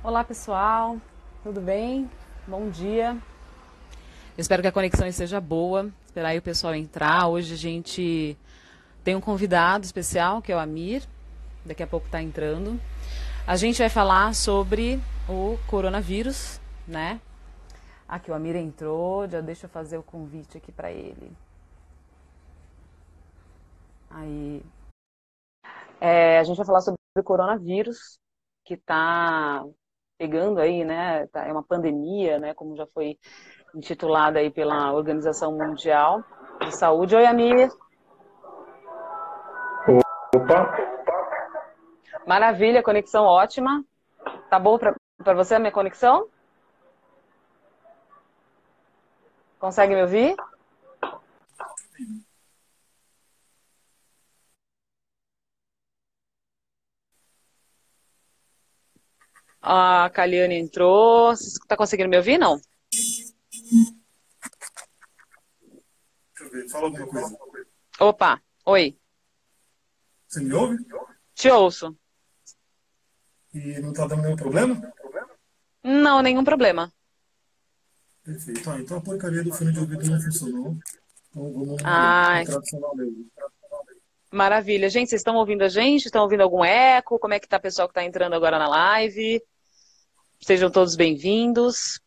Olá pessoal, tudo bem? Bom dia. Espero que a conexão esteja boa. Esperar aí o pessoal entrar. Hoje a gente tem um convidado especial, que é o Amir. Daqui a pouco está entrando. A gente vai falar sobre o coronavírus, né? Aqui o Amir entrou, já deixa eu fazer o convite aqui para ele. Aí. É, a gente vai falar sobre o coronavírus, que está pegando aí, né? Tá, é uma pandemia, né? Como já foi intitulada aí pela Organização Mundial de Saúde. Oi, Amir. Opa. Maravilha, conexão ótima. Tá bom para você a minha conexão? Consegue me ouvir? A Caliane entrou. Você está conseguindo me ouvir, não? Deixa eu ver, fala alguma coisa. Opa, oi. Você me ouve? Te ouço. E não está dando nenhum problema? Não, nenhum problema. Perfeito. Ah, então a porcaria do fone de ouvido não funcionou. Então vamos Ai. tradicional mesmo. Maravilha. Gente, vocês estão ouvindo a gente? Estão ouvindo algum eco? Como é que tá o pessoal que está entrando agora na live? Sejam todos bem-vindos.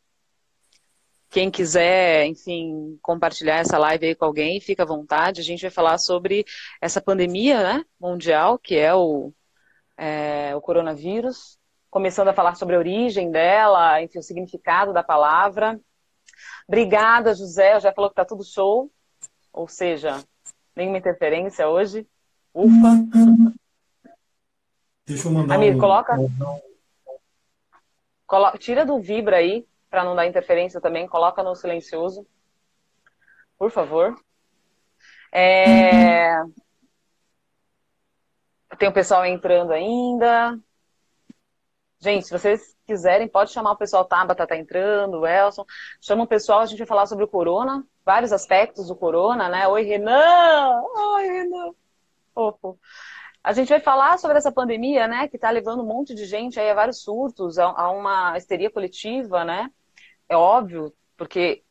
Quem quiser, enfim, compartilhar essa live aí com alguém, fica à vontade. A gente vai falar sobre essa pandemia né, mundial, que é o, é, o coronavírus. Começando a falar sobre a origem dela, enfim, o significado da palavra. Obrigada, José. Já falou que tá tudo show. Ou seja, nenhuma interferência hoje. Ufa. Deixa eu mandar Amir, um... coloca. um- Colo- Tira do vibra aí, para não dar interferência também. Coloca no silencioso. Por favor. É... Tem o pessoal entrando ainda. Gente, se vocês quiserem, pode chamar o pessoal. Tabata tá entrando, o Elson. Chama o pessoal, a gente vai falar sobre o corona. Vários aspectos do corona, né? Oi, Renan! Oi, Renan! Fofo. A gente vai falar sobre essa pandemia, né, que está levando um monte de gente aí a vários surtos, a, a uma histeria coletiva, né? É óbvio, porque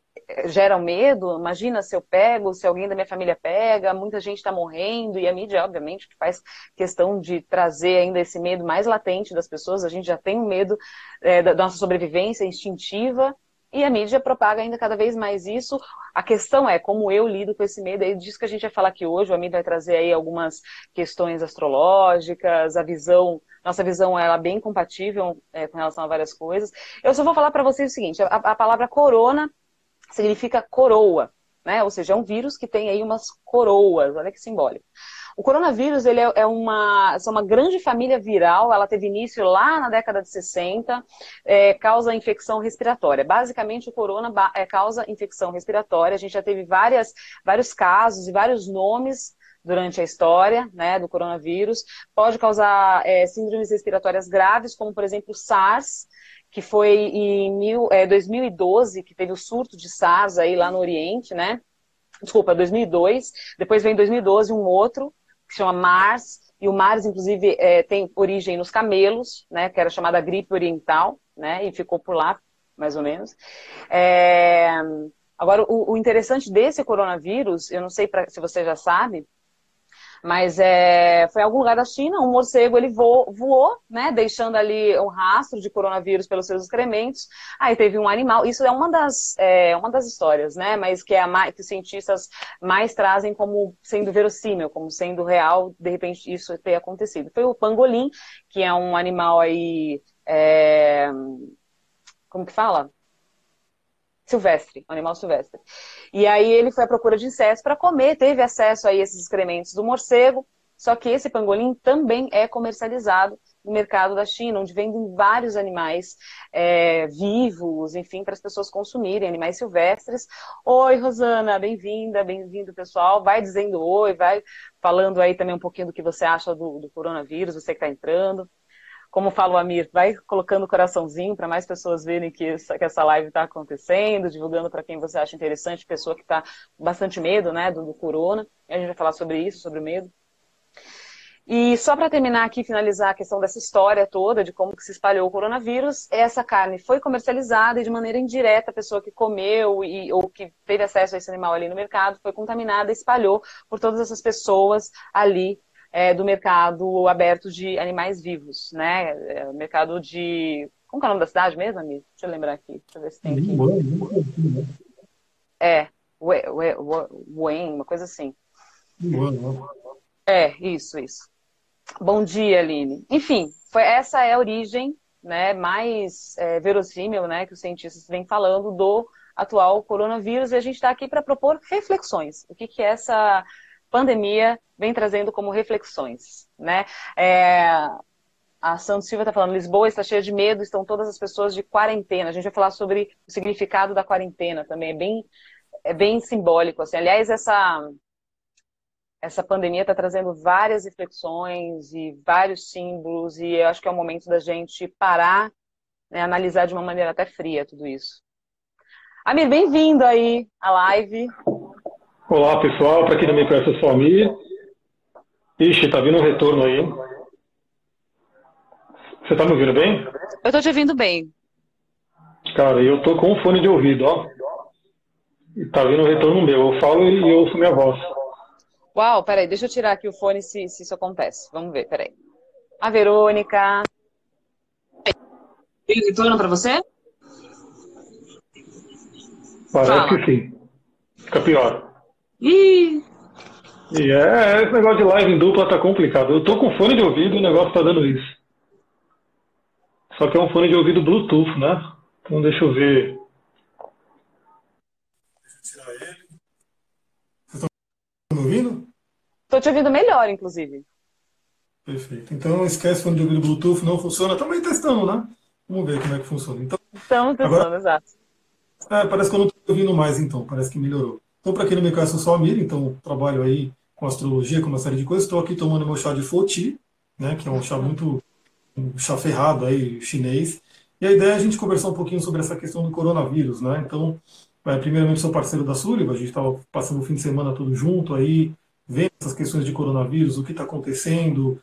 gera um medo. Imagina se eu pego, se alguém da minha família pega, muita gente está morrendo, e a mídia, obviamente, que faz questão de trazer ainda esse medo mais latente das pessoas. A gente já tem um medo é, da nossa sobrevivência instintiva, e a mídia propaga ainda cada vez mais isso. A questão é como eu lido com esse medo, é disso que a gente vai falar aqui hoje. O Amir vai trazer aí algumas questões astrológicas, a visão, nossa visão ela é bem compatível é, com relação a várias coisas. Eu só vou falar para vocês o seguinte: a, a palavra corona significa coroa, né? Ou seja, é um vírus que tem aí umas coroas, olha que simbólico. O coronavírus ele é, é uma, é uma grande família viral, ela teve início lá na década de 60, é, causa infecção respiratória. Basicamente, o corona é, causa infecção respiratória. A gente já teve várias, vários casos e vários nomes durante a história né, do coronavírus. Pode causar é, síndromes respiratórias graves, como, por exemplo, o SARS, que foi em mil, é, 2012, que teve o surto de SARS aí lá no Oriente, né? Desculpa, 2002. Depois vem em 2012 um outro, que se chama MARS, e o MARS, inclusive, é, tem origem nos camelos, né? Que era chamada gripe oriental, né? E ficou por lá, mais ou menos. É, Agora, o, o interessante desse coronavírus, eu não sei pra, se você já sabe, mas é, foi em algum lugar da China, um morcego ele voou, voou, né, deixando ali um rastro de coronavírus pelos seus excrementos. Aí teve um animal, isso é uma das, é, uma das histórias, né, mas que, é a que os cientistas mais trazem como sendo verossímil, como sendo real, de repente isso ter acontecido. Foi o pangolim, que é um animal aí, é, como que fala? Silvestre, um animal silvestre. E aí ele foi à procura de insetos para comer, teve acesso a esses excrementos do morcego, só que esse pangolim também é comercializado no mercado da China, onde vendem vários animais é, vivos, enfim, para as pessoas consumirem, animais silvestres. Oi, Rosana, bem-vinda, bem-vindo, pessoal. Vai dizendo oi, vai falando aí também um pouquinho do que você acha do, do coronavírus, você que está entrando. Como fala o Amir, vai colocando o coraçãozinho para mais pessoas verem que essa, que essa live está acontecendo, divulgando para quem você acha interessante, pessoa que está bastante medo né, do, do corona. E a gente vai falar sobre isso, sobre o medo. E só para terminar aqui, finalizar a questão dessa história toda de como que se espalhou o coronavírus, essa carne foi comercializada e de maneira indireta a pessoa que comeu e, ou que teve acesso a esse animal ali no mercado foi contaminada e espalhou por todas essas pessoas ali é, do mercado aberto de animais vivos, né? É, mercado de... Como é o nome da cidade mesmo, amigo? Deixa eu lembrar aqui. Deixa eu ver se tem aqui. É, Wen, uma coisa assim. É, isso, isso. Bom dia, Aline. Enfim, foi, essa é a origem né, mais é, verossímil né, que os cientistas vêm falando do atual coronavírus e a gente está aqui para propor reflexões. O que, que essa pandemia vem trazendo como reflexões. Né? É, a Santos Silva está falando, Lisboa está cheia de medo, estão todas as pessoas de quarentena. A gente vai falar sobre o significado da quarentena também, é bem, é bem simbólico. Assim. Aliás, essa essa pandemia está trazendo várias reflexões e vários símbolos, e eu acho que é o momento da gente parar, né, analisar de uma maneira até fria tudo isso. Amir, bem-vindo aí à live. Olá, pessoal. Para quem não me conhece, eu sou Amir. Ixi, tá vindo um retorno aí. Você tá me ouvindo bem? Eu tô te ouvindo bem. Cara, eu tô com um fone de ouvido, ó. E tá vindo um retorno meu. Eu falo e ouço minha voz. Uau, peraí, deixa eu tirar aqui o fone se, se isso acontece. Vamos ver, peraí. A Verônica. Tem retorno para você? Parece Fala. que sim. Fica pior. Ih! E é, esse negócio de live em dupla tá complicado. Eu tô com fone de ouvido e o negócio tá dando isso. Só que é um fone de ouvido Bluetooth, né? Então deixa eu ver. Deixa eu tirar ele. Vocês estão me ouvindo? Estou te ouvindo melhor, inclusive. Perfeito. Então esquece fone de ouvido Bluetooth, não funciona. Também testando, né? Vamos ver como é que funciona. Então, Estamos testando, agora... exato. É, parece que eu não estou ouvindo mais, então. Parece que melhorou. Então, para quem não me conhece, eu sou Amir, então trabalho aí com astrologia, com uma série de coisas. Estou aqui tomando meu chá de Foti, né, que é um chá muito um chá ferrado aí, chinês. E a ideia é a gente conversar um pouquinho sobre essa questão do coronavírus, né? Então, é, primeiramente sou parceiro da Sullivan, a gente estava passando o fim de semana todo junto aí, vendo essas questões de coronavírus, o que está acontecendo,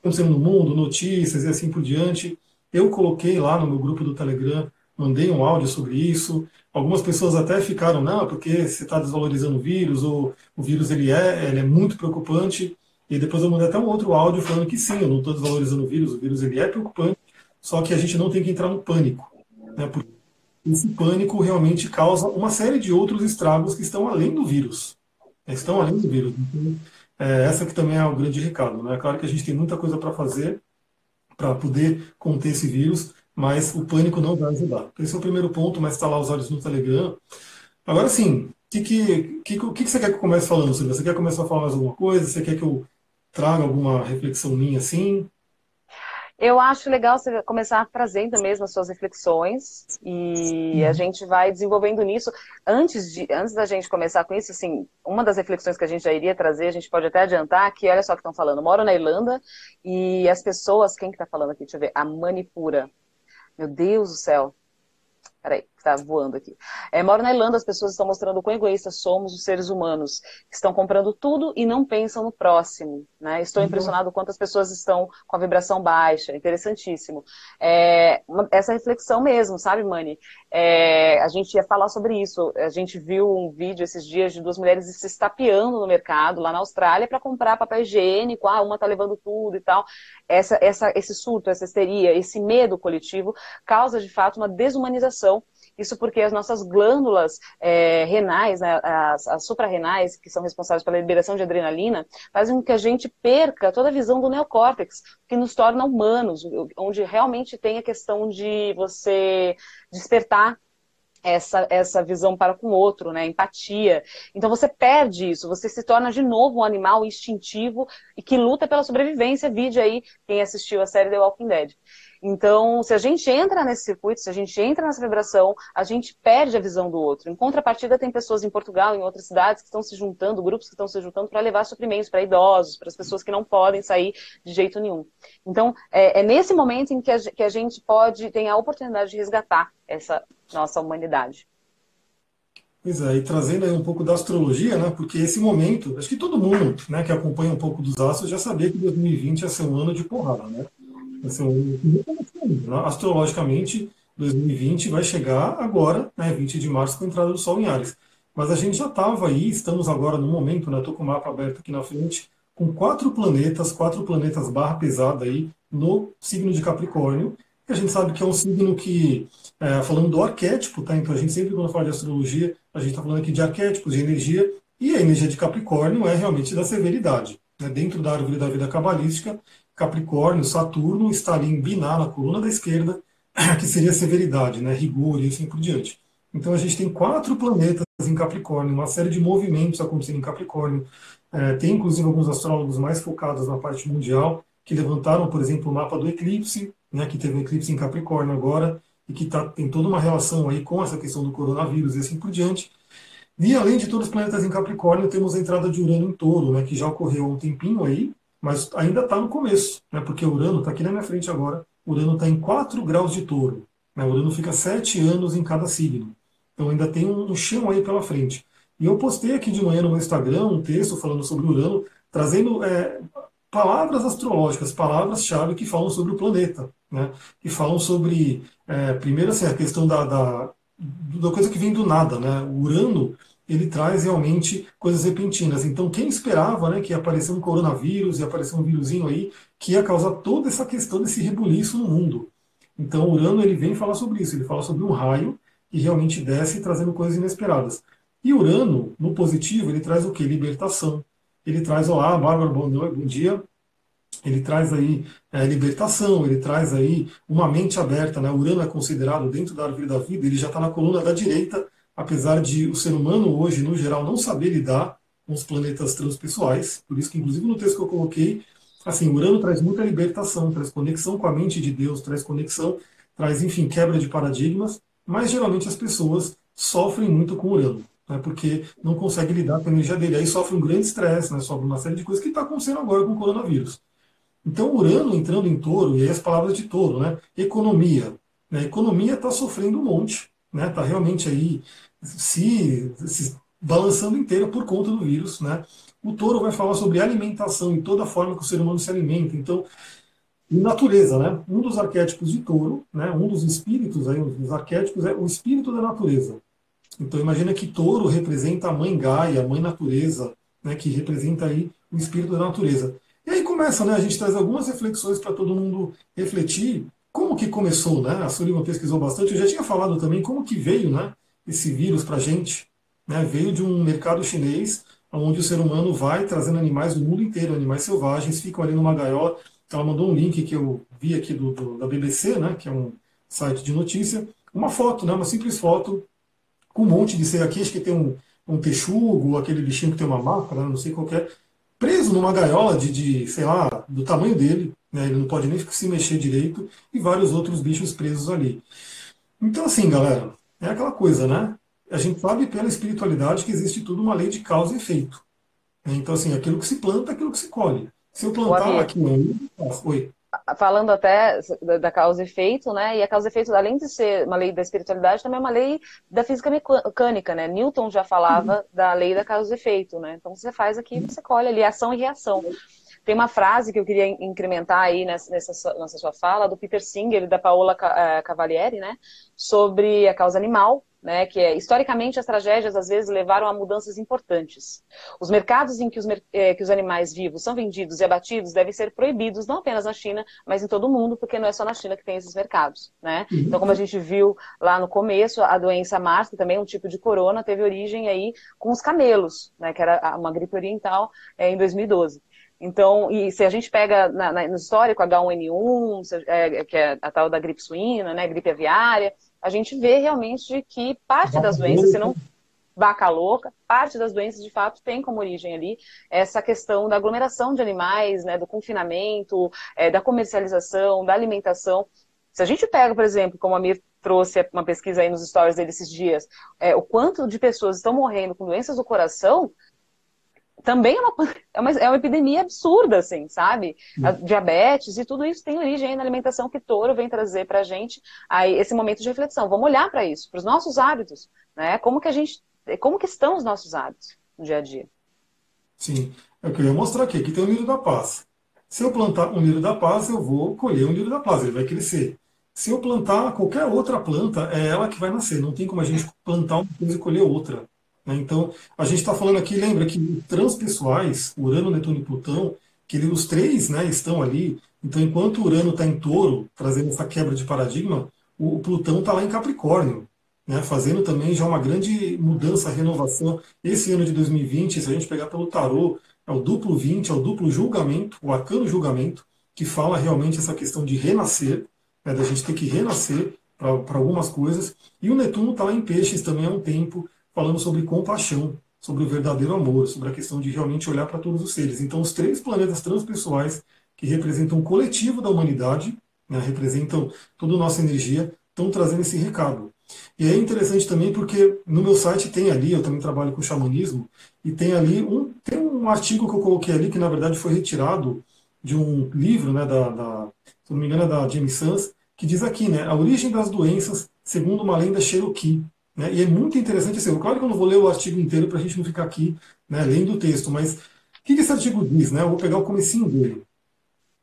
acontecendo no mundo, notícias e assim por diante. Eu coloquei lá no meu grupo do Telegram, mandei um áudio sobre isso. Algumas pessoas até ficaram, não, porque você está desvalorizando o vírus, ou o vírus ele é, ele é muito preocupante. E depois eu mandei até um outro áudio falando que sim, eu não estou desvalorizando o vírus, o vírus ele é preocupante, só que a gente não tem que entrar no pânico. Né, porque esse pânico realmente causa uma série de outros estragos que estão além do vírus estão além do vírus. Então, é, essa que também é o grande recado. Né? Claro que a gente tem muita coisa para fazer para poder conter esse vírus, mas o pânico não vai ajudar. Esse é o primeiro ponto, mas está lá os olhos no Telegram. Agora sim, o que, que, que, que, você quer que eu comece falando, Silvia? Você quer começar a falar mais alguma coisa? Você quer que eu traga alguma reflexão minha assim? Eu acho legal você começar trazendo mesmo as suas reflexões e a gente vai desenvolvendo nisso. Antes, de, antes da gente começar com isso, assim, uma das reflexões que a gente já iria trazer, a gente pode até adiantar, que olha só que estão falando, moro na Irlanda e as pessoas, quem que tá falando aqui? Deixa eu ver, a Manipura. Meu Deus do céu, Peraí, está voando aqui. É, moro na Irlanda, as pessoas estão mostrando o quão egoístas somos os seres humanos, que estão comprando tudo e não pensam no próximo. Né? Estou uhum. impressionado quantas pessoas estão com a vibração baixa, interessantíssimo. É, uma, essa reflexão mesmo, sabe, Mani? É, a gente ia falar sobre isso. A gente viu um vídeo esses dias de duas mulheres se estapeando no mercado, lá na Austrália, para comprar papel higiênico. Ah, uma está levando tudo e tal. Essa, essa, esse surto, essa histeria, esse medo coletivo causa, de fato, uma desumanização isso porque as nossas glândulas é, renais, né, as, as suprarrenais, que são responsáveis pela liberação de adrenalina, fazem com que a gente perca toda a visão do neocórtex, que nos torna humanos, onde realmente tem a questão de você despertar essa, essa visão para com o outro, né? Empatia. Então você perde isso, você se torna de novo um animal instintivo e que luta pela sobrevivência. Vide aí quem assistiu a série The Walking Dead. Então, se a gente entra nesse circuito, se a gente entra nessa vibração, a gente perde a visão do outro. Em contrapartida, tem pessoas em Portugal, em outras cidades, que estão se juntando, grupos que estão se juntando para levar suprimentos para idosos, para as pessoas que não podem sair de jeito nenhum. Então, é, é nesse momento em que a, que a gente pode, tem a oportunidade de resgatar essa nossa humanidade. Pois é, e trazendo aí um pouco da astrologia, né? Porque esse momento, acho que todo mundo né, que acompanha um pouco dos astros já sabia que 2020 ia ser um ano de porrada, né? Um ano Astrologicamente, 2020 vai chegar agora, né, 20 de março, com a entrada do Sol em Ares. Mas a gente já estava aí, estamos agora no momento, né? Estou com o mapa aberto aqui na frente, com quatro planetas, quatro planetas barra pesada aí no signo de Capricórnio, que a gente sabe que é um signo que, é, falando do arquétipo, tá? Então a gente sempre, quando fala de astrologia, a gente está falando aqui de arquétipos, de energia, e a energia de Capricórnio é realmente da severidade. Né? Dentro da árvore da vida cabalística, Capricórnio, Saturno está ali em binar na coluna da esquerda, que seria severidade, né? rigor e assim por diante. Então a gente tem quatro planetas em Capricórnio, uma série de movimentos acontecendo em Capricórnio. É, tem inclusive alguns astrólogos mais focados na parte mundial que levantaram, por exemplo, o mapa do eclipse, né, que teve um eclipse em Capricórnio agora, e que tá, tem toda uma relação aí com essa questão do coronavírus e assim por diante. E além de todos os planetas em Capricórnio, temos a entrada de Urano em Touro, né, que já ocorreu há um tempinho aí, mas ainda está no começo, né, porque Urano está aqui na minha frente agora. Urano está em 4 graus de touro. Né, Urano fica 7 anos em cada signo. Então ainda tem um, chão aí pela frente. E eu postei aqui de manhã no meu Instagram um texto falando sobre Urano, trazendo é, palavras astrológicas, palavras-chave que falam sobre o planeta, né? que falam sobre, é, primeiro assim, a questão da, da, da, coisa que vem do nada. Né? O Urano ele traz realmente coisas repentinas. Então, quem esperava né, que ia aparecer um coronavírus, ia aparecer um vírusinho aí, que ia causar toda essa questão desse rebuliço no mundo. Então, Urano ele vem falar sobre isso, ele fala sobre um raio que realmente desce trazendo coisas inesperadas. E Urano, no positivo, ele traz o que? Libertação ele traz, olá, Bárbara, bom, bom dia. Ele traz aí é, libertação, ele traz aí uma mente aberta. Né? Urano é considerado dentro da árvore da vida, ele já está na coluna da direita, apesar de o ser humano hoje, no geral, não saber lidar com os planetas transpessoais. Por isso que, inclusive, no texto que eu coloquei, assim, Urano traz muita libertação, traz conexão com a mente de Deus, traz conexão, traz, enfim, quebra de paradigmas, mas geralmente as pessoas sofrem muito com Urano né, porque não consegue lidar com a energia dele. Aí sofre um grande estresse, né, sofre uma série de coisas que está acontecendo agora com o coronavírus. Então, Urano entrando em touro, e aí as palavras de touro, né? Economia. Né, economia está sofrendo um monte, né? Está realmente aí se, se balançando inteira por conta do vírus, né? O touro vai falar sobre alimentação e toda a forma que o ser humano se alimenta. Então, natureza, né? Um dos arquétipos de touro, né? Um dos espíritos aí, um dos arquétipos é o espírito da natureza. Então imagina que touro representa a mãe Gaia, a mãe natureza, né, que representa aí o espírito da natureza. E aí começa, né, a gente traz algumas reflexões para todo mundo refletir como que começou, né? A Sullivan pesquisou bastante, eu já tinha falado também como que veio, né, esse vírus para a gente. Né? Veio de um mercado chinês, onde o ser humano vai trazendo animais do mundo inteiro, animais selvagens, ficam ali numa gaiola. Ela mandou um link que eu vi aqui do, do, da BBC, né, que é um site de notícia, uma foto, né, uma simples foto com um monte de ser aqui, acho que tem um, um texugo, aquele bichinho que tem uma máscara, não sei qual é, preso numa gaiola de, de, sei lá, do tamanho dele, né? ele não pode nem se mexer direito, e vários outros bichos presos ali. Então, assim, galera, é aquela coisa, né? A gente sabe pela espiritualidade que existe tudo uma lei de causa e efeito. Então, assim, aquilo que se planta, aquilo que se colhe. Se eu plantar aqui, oi falando até da causa e efeito, né? E a causa e efeito, além de ser uma lei da espiritualidade, também é uma lei da física mecânica, né? Newton já falava uhum. da lei da causa e efeito, né? Então você faz aqui, você colhe ali ação e reação. Tem uma frase que eu queria incrementar aí nessa, nessa sua fala, do Peter Singer e da Paola eh, Cavalieri, né? Sobre a causa animal, né, que é, historicamente as tragédias às vezes levaram a mudanças importantes. Os mercados em que os, é, que os animais vivos são vendidos e abatidos devem ser proibidos, não apenas na China, mas em todo o mundo, porque não é só na China que tem esses mercados. Né? Uhum. Então, como a gente viu lá no começo, a doença MARS, que também é um tipo de corona, teve origem aí com os camelos, né, que era uma gripe oriental é, em 2012. Então, e se a gente pega na, na, no histórico H1N1, é, que é a tal da gripe suína, né, gripe aviária, a gente vê realmente que parte das doenças, se não vaca louca, parte das doenças de fato tem como origem ali essa questão da aglomeração de animais, né, do confinamento, é, da comercialização, da alimentação. Se a gente pega, por exemplo, como a Mir trouxe uma pesquisa aí nos stories dele esses dias, é, o quanto de pessoas estão morrendo com doenças do coração, também é uma, é uma, é uma epidemia absurda, assim, sabe? A diabetes e tudo isso tem origem na alimentação que Toro vem trazer para a gente aí, esse momento de reflexão. Vamos olhar para isso, para os nossos hábitos, né? Como que a gente como que estão os nossos hábitos no dia a dia. Sim, é eu ia mostrar aqui. Aqui tem o lírio da paz. Se eu plantar um lírio da paz, eu vou colher um lírio da paz, ele vai crescer. Se eu plantar qualquer outra planta, é ela que vai nascer. Não tem como a gente plantar uma coisa e colher outra. Né? Então, a gente está falando aqui, lembra que transpessoais, Urano, Netuno e Plutão, que ele, os três né, estão ali. Então, enquanto Urano está em touro, trazendo essa quebra de paradigma, o Plutão está lá em Capricórnio, né, fazendo também já uma grande mudança, renovação. Esse ano de 2020, se a gente pegar pelo tarô, é o duplo 20, é o duplo julgamento, o arcano julgamento, que fala realmente essa questão de renascer, né, da gente ter que renascer para algumas coisas. E o Netuno está lá em peixes também há um tempo, falando sobre compaixão, sobre o verdadeiro amor, sobre a questão de realmente olhar para todos os seres. Então, os três planetas transpessoais que representam o coletivo da humanidade, né, representam toda a nossa energia, estão trazendo esse recado. E é interessante também porque no meu site tem ali, eu também trabalho com xamanismo, e tem ali um, tem um artigo que eu coloquei ali que na verdade foi retirado de um livro, né, da, da se não me engano é da James Sans, que diz aqui, né, a origem das doenças segundo uma lenda Cherokee. Né? E é muito interessante, assim, claro que eu não vou ler o artigo inteiro para a gente não ficar aqui né, lendo o texto, mas o que, que esse artigo diz? Né? Eu vou pegar o comecinho dele.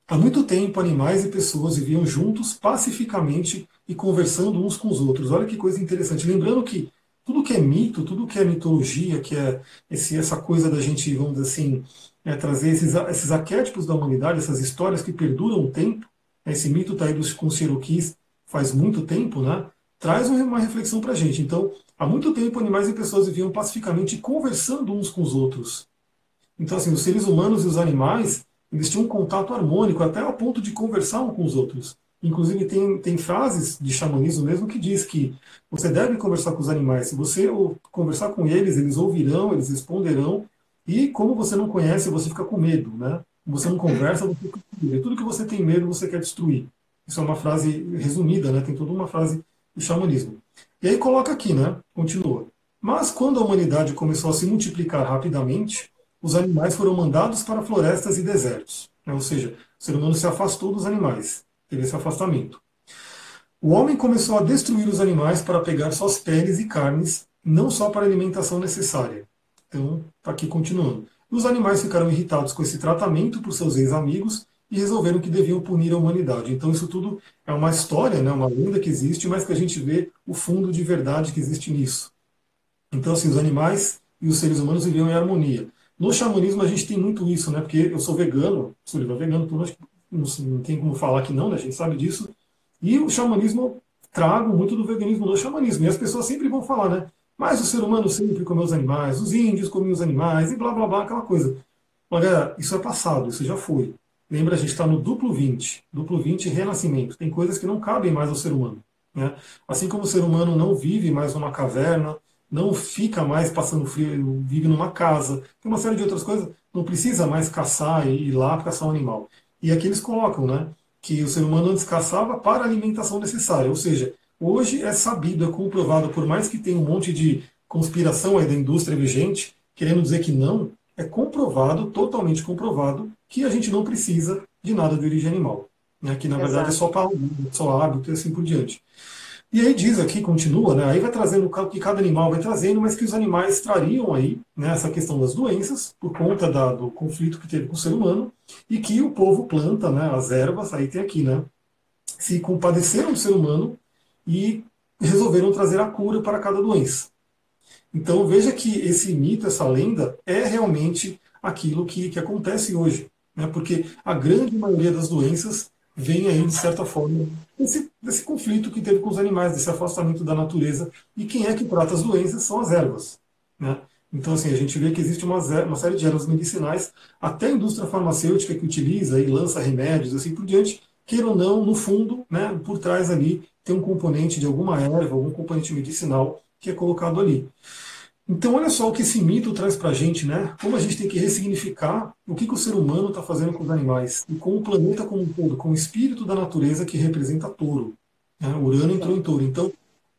Há muito tempo, animais e pessoas viviam juntos, pacificamente e conversando uns com os outros. Olha que coisa interessante. Lembrando que tudo que é mito, tudo que é mitologia, que é esse, essa coisa da gente, vamos dizer assim, é, trazer esses, esses arquétipos da humanidade, essas histórias que perduram o tempo. Esse mito está aí dos, com os Cherokees faz muito tempo, né? Traz uma reflexão para a gente. Então, há muito tempo, animais e pessoas viviam pacificamente conversando uns com os outros. Então, assim, os seres humanos e os animais, eles tinham um contato harmônico até ao ponto de conversar uns com os outros. Inclusive, tem, tem frases de xamanismo mesmo que diz que você deve conversar com os animais. Se você conversar com eles, eles ouvirão, eles responderão. E como você não conhece, você fica com medo, né? Você não conversa, você fica com medo. Tudo que você tem medo, você quer destruir. Isso é uma frase resumida, né? Tem toda uma frase o xamanismo. E aí coloca aqui, né? Continua. Mas quando a humanidade começou a se multiplicar rapidamente, os animais foram mandados para florestas e desertos. Né? Ou seja, o ser humano se afastou dos animais, teve esse afastamento. O homem começou a destruir os animais para pegar suas peles e carnes, não só para a alimentação necessária. Então, está aqui continuando. Os animais ficaram irritados com esse tratamento por seus ex-amigos e resolveram que deviam punir a humanidade. Então isso tudo é uma história, né, uma lenda que existe, mas que a gente vê o fundo de verdade que existe nisso. Então assim, os animais e os seres humanos viviam em harmonia. No xamanismo a gente tem muito isso, né? Porque eu sou vegano, sou vegano, tudo, não, não tem como falar que não, né? A gente sabe disso. E o xamanismo trago muito do veganismo no xamanismo. E as pessoas sempre vão falar, né? Mas o ser humano sempre comeu os animais, os índios comiam os animais, e blá blá blá, aquela coisa. Olha, isso é passado, isso já foi. Lembra, a gente está no duplo 20, duplo 20 renascimento. Tem coisas que não cabem mais ao ser humano. Né? Assim como o ser humano não vive mais numa caverna, não fica mais passando frio, vive numa casa, tem uma série de outras coisas, não precisa mais caçar e ir lá caçar um animal. E aqui eles colocam né, que o ser humano antes caçava para a alimentação necessária, ou seja, hoje é sabido, é comprovado, por mais que tenha um monte de conspiração aí da indústria vigente, querendo dizer que não, é comprovado, totalmente comprovado, que a gente não precisa de nada de origem animal. Né? Que na Exato. verdade é só para só hábito e assim por diante. E aí diz aqui, continua, né? aí vai trazendo o que cada animal vai trazendo, mas que os animais trariam aí né, essa questão das doenças, por conta da, do conflito que teve com o ser humano, e que o povo planta, né, as ervas, aí tem aqui, né? Se compadeceram do ser humano e resolveram trazer a cura para cada doença. Então veja que esse mito, essa lenda, é realmente aquilo que, que acontece hoje né? porque a grande maioria das doenças vem aí, de certa forma, desse, desse conflito que teve com os animais, desse afastamento da natureza. E quem é que trata as doenças são as ervas. Né? Então, assim, a gente vê que existe uma, uma, série de ervas medicinais, até a indústria farmacêutica que utiliza e lança remédios, assim por diante, queira ou não, no fundo, né, por trás ali, tem um componente de alguma erva, algum componente medicinal que é colocado ali. Então, olha só o que esse mito traz para a gente, né? Como a gente tem que ressignificar o que, que o ser humano está fazendo com os animais e com o planeta como um todo, com o espírito da natureza que representa touro. Né? Urano entrou em touro. Então,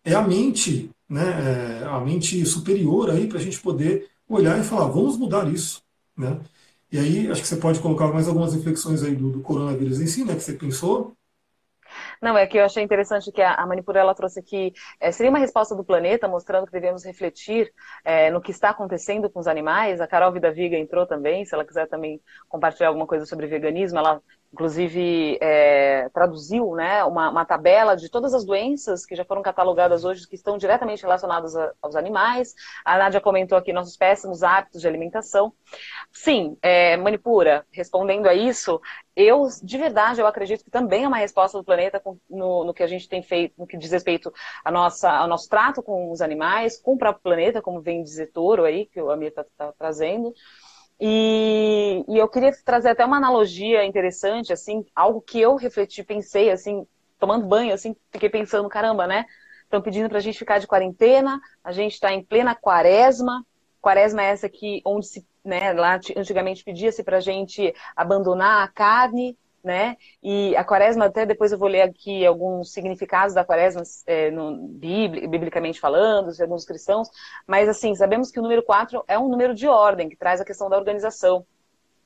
é a mente, né? É a mente superior aí para a gente poder olhar e falar, vamos mudar isso, né? E aí, acho que você pode colocar mais algumas reflexões aí do, do coronavírus em si, né? Que você pensou. Não, é que eu achei interessante que a, Manipura ela trouxe aqui, é, seria uma resposta do planeta, mostrando que devemos refletir é, no que está acontecendo com os animais. A Carol Vida Viga entrou também, se ela quiser também compartilhar alguma coisa sobre veganismo, ela inclusive é, traduziu né, uma, uma, tabela de todas as doenças que já foram catalogadas hoje, que estão diretamente relacionadas a, aos animais. A Nádia comentou aqui nossos péssimos hábitos de alimentação. Sim, é, Manipura, respondendo a isso, eu, de verdade, eu acredito que também é uma resposta do planeta no, no, que a gente tem feito, no que diz respeito à nossa, ao nosso trato com os animais, com o próprio planeta, como vem dizer Toro aí, que o Amir está tá trazendo. E, e, eu queria trazer até uma analogia interessante, assim, algo que eu refleti, pensei, assim, tomando banho, assim, fiquei pensando, caramba, né? Estão pedindo para a gente ficar de quarentena, a gente está em plena quaresma, quaresma é essa aqui onde se, né, lá antigamente pedia-se para a gente abandonar a carne, né? E a quaresma, até depois eu vou ler aqui alguns significados da quaresma, é, no, biblicamente falando, de alguns cristãos, mas assim, sabemos que o número 4 é um número de ordem, que traz a questão da organização.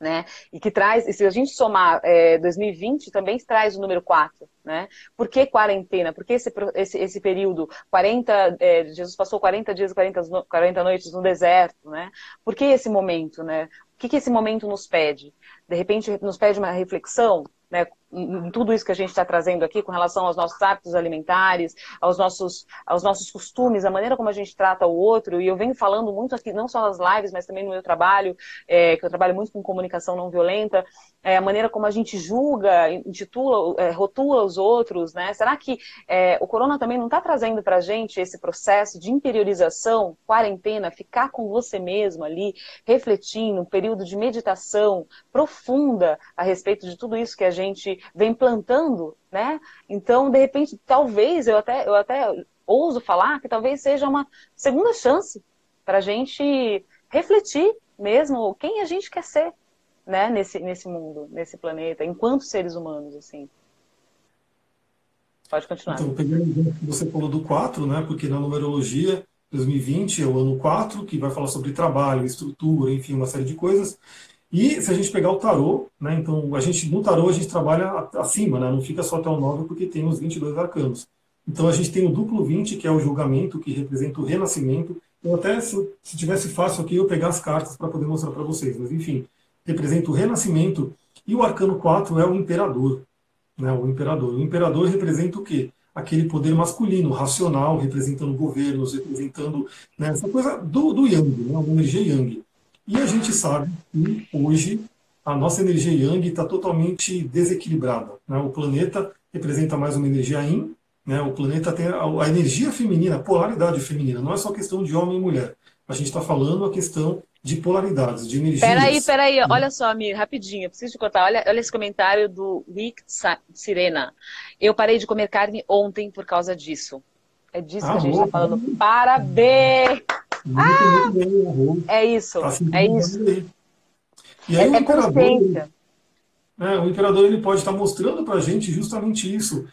Né? E que traz, e se a gente somar é, 2020, também traz o número 4, né? Por que quarentena? Por que esse, esse, esse período? 40, é, Jesus passou 40 dias, 40, 40 noites no deserto, né? Por que esse momento, né? Que, que esse momento nos pede? De repente, nos pede uma reflexão, né, em tudo isso que a gente está trazendo aqui com relação aos nossos hábitos alimentares, aos nossos, aos nossos costumes, a maneira como a gente trata o outro. E eu venho falando muito aqui, não só nas lives, mas também no meu trabalho, é, que eu trabalho muito com comunicação não violenta, é, a maneira como a gente julga, intitula, é, rotula os outros, né? Será que é, o corona também não está trazendo para a gente esse processo de interiorização, quarentena, ficar com você mesmo ali, refletindo, um período de meditação profunda a respeito de tudo isso que a gente vem plantando, né? Então, de repente, talvez, eu até, eu até ouso falar que talvez seja uma segunda chance para a gente refletir mesmo quem a gente quer ser, né? Nesse, nesse mundo, nesse planeta, enquanto seres humanos, assim. Pode continuar. Então, pegando o que você falou do 4, né? Porque na numerologia, 2020 é o ano 4, que vai falar sobre trabalho, estrutura, enfim, uma série de coisas. E se a gente pegar o tarô, né, então a gente no tarô a gente trabalha acima, né, não fica só até o 9 porque tem os 22 arcanos. Então a gente tem o duplo 20, que é o julgamento, que representa o renascimento. Eu até, se, se tivesse fácil aqui, eu pegar as cartas para poder mostrar para vocês, mas enfim, representa o renascimento. E o arcano 4 é o imperador. Né, o imperador. O imperador representa o quê? Aquele poder masculino, racional, representando governos, representando né, essa coisa do, do Yang, né, energia Yang. E a gente sabe que hoje a nossa energia Yang está totalmente desequilibrada. Né? O planeta representa mais uma energia Yin, né? o planeta tem a, a energia feminina, a polaridade feminina, não é só questão de homem e mulher. A gente está falando a questão de polaridades, de energia. Peraí, peraí, olha só, Amir, rapidinho, preciso te contar. Olha, olha esse comentário do Rick Sirena. Eu parei de comer carne ontem por causa disso. É disso ah, que a gente está falando. Parabéns! Muito, ah, muito bem, é isso, assim, é isso. E aí é, o é imperador, né, o imperador ele pode estar mostrando para a gente justamente isso.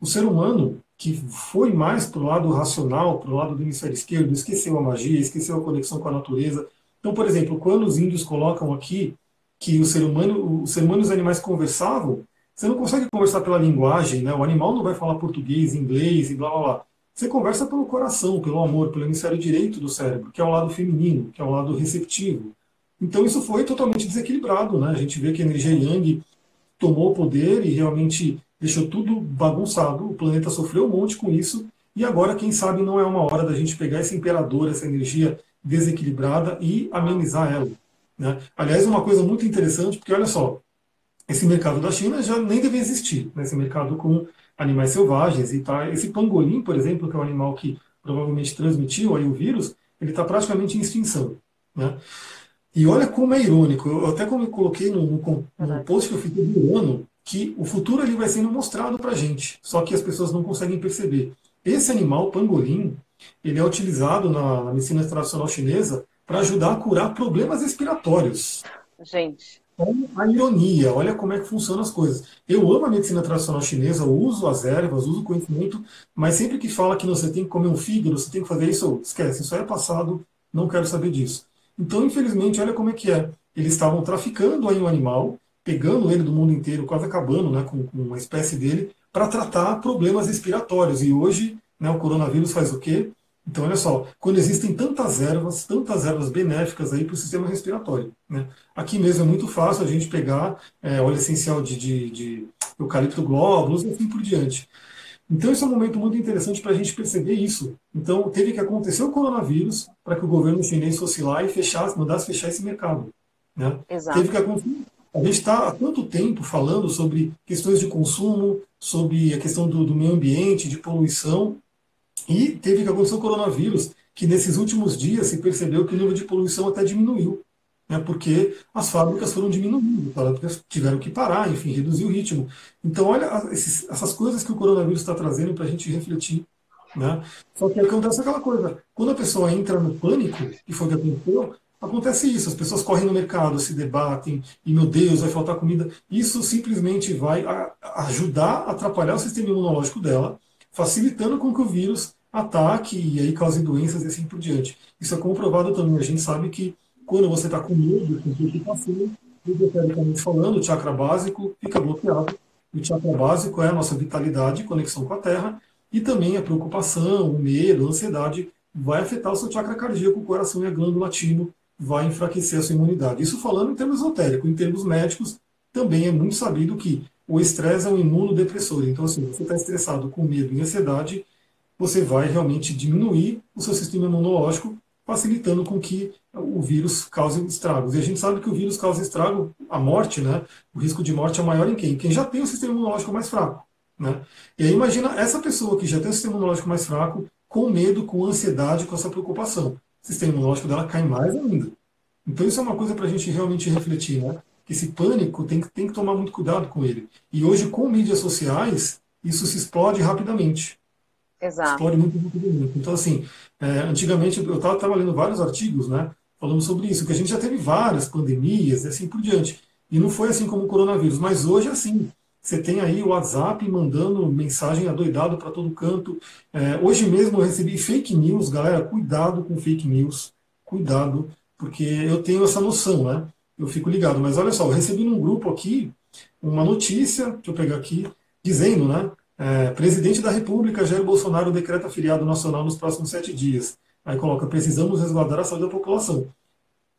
O ser humano que foi mais para o lado racional, para o lado do hemisfério esquerdo, esqueceu a magia, esqueceu a conexão com a natureza. Então, por exemplo, quando os índios colocam aqui que o ser humano, o ser humano e os animais conversavam, você não consegue conversar pela linguagem, né? O animal não vai falar português, inglês e blá blá blá. Você conversa pelo coração, pelo amor, pelo hemisfério direito do cérebro, que é o lado feminino, que é o lado receptivo. Então isso foi totalmente desequilibrado, né? A gente vê que a energia Yang tomou o poder e realmente deixou tudo bagunçado. O planeta sofreu um monte com isso. E agora, quem sabe, não é uma hora da gente pegar esse imperador, essa energia desequilibrada e amenizar ela. Né? Aliás, uma coisa muito interessante, porque olha só, esse mercado da China já nem deve existir, né? esse mercado com animais selvagens e tá. Esse pangolim, por exemplo, que é um animal que provavelmente transmitiu aí o vírus, ele está praticamente em extinção. Né? E olha como é irônico. Eu até como eu coloquei no, no, no post que eu fiz do ano, que o futuro ali vai sendo mostrado para a gente, só que as pessoas não conseguem perceber. Esse animal, pangolim, ele é utilizado na, na medicina tradicional chinesa para ajudar a curar problemas respiratórios. Gente, a ironia, olha como é que funcionam as coisas. Eu amo a medicina tradicional chinesa, uso as ervas, uso o conhecimento, mas sempre que fala que você tem que comer um fígado, você tem que fazer isso, esquece, isso é passado, não quero saber disso. Então, infelizmente, olha como é que é. Eles estavam traficando aí um animal, pegando ele do mundo inteiro, quase acabando né, com, com uma espécie dele, para tratar problemas respiratórios. E hoje, né, o coronavírus faz o quê? Então, olha só, quando existem tantas ervas, tantas ervas benéficas aí para o sistema respiratório. Né? Aqui mesmo é muito fácil a gente pegar é, óleo essencial de, de, de eucalipto glóbulos e assim por diante. Então, esse é um momento muito interessante para a gente perceber isso. Então, teve que acontecer o coronavírus para que o governo chinês fosse lá e fechasse, mandasse fechar esse mercado. Né? Exato. Teve que acontecer. A gente está há tanto tempo falando sobre questões de consumo, sobre a questão do, do meio ambiente, de poluição, e teve que acontecer o coronavírus, que nesses últimos dias se percebeu que o nível de poluição até diminuiu né, porque as fábricas foram diminuindo, tiveram que parar, enfim, reduzir o ritmo. Então, olha esses, essas coisas que o coronavírus está trazendo para a gente refletir. Né? Só que acontece aquela coisa, quando a pessoa entra no pânico, que foi o que aconteceu, acontece isso, as pessoas correm no mercado, se debatem, e meu Deus, vai faltar comida. Isso simplesmente vai ajudar a atrapalhar o sistema imunológico dela, facilitando com que o vírus ataque e aí cause doenças e assim por diante. Isso é comprovado também, a gente sabe que quando você está com medo, com preocupação, esotericamente falando, o chakra básico fica bloqueado. O chakra básico é a nossa vitalidade, conexão com a Terra, e também a preocupação, o medo, a ansiedade vai afetar o seu chakra cardíaco, o coração e a glândula timo, vai enfraquecer a sua imunidade. Isso falando em termos esotéricos, em termos médicos, também é muito sabido que o estresse é um imunodepressor. Então, assim, você está estressado com medo e ansiedade, você vai realmente diminuir o seu sistema imunológico, facilitando com que o vírus cause estragos. E a gente sabe que o vírus causa estrago, a morte, né? O risco de morte é maior em quem? Quem já tem o sistema imunológico mais fraco. Né? E aí imagina essa pessoa que já tem o sistema imunológico mais fraco, com medo, com ansiedade, com essa preocupação. O sistema imunológico dela cai mais ainda. Então isso é uma coisa para a gente realmente refletir, né? Esse pânico tem tem que tomar muito cuidado com ele. E hoje, com mídias sociais, isso se explode rapidamente. Exato. Explode muito rapidamente. Então, assim, é, antigamente eu estava lendo vários artigos, né? falando sobre isso, que a gente já teve várias pandemias e assim por diante. E não foi assim como o coronavírus, mas hoje é assim. Você tem aí o WhatsApp mandando mensagem adoidado para todo canto. É, hoje mesmo eu recebi fake news, galera, cuidado com fake news, cuidado, porque eu tenho essa noção, né? Eu fico ligado. Mas olha só, eu recebi num grupo aqui uma notícia, deixa eu pegar aqui, dizendo, né? É, presidente da República, Jair Bolsonaro, decreta feriado nacional nos próximos sete dias. Aí coloca, precisamos resguardar a saúde da população.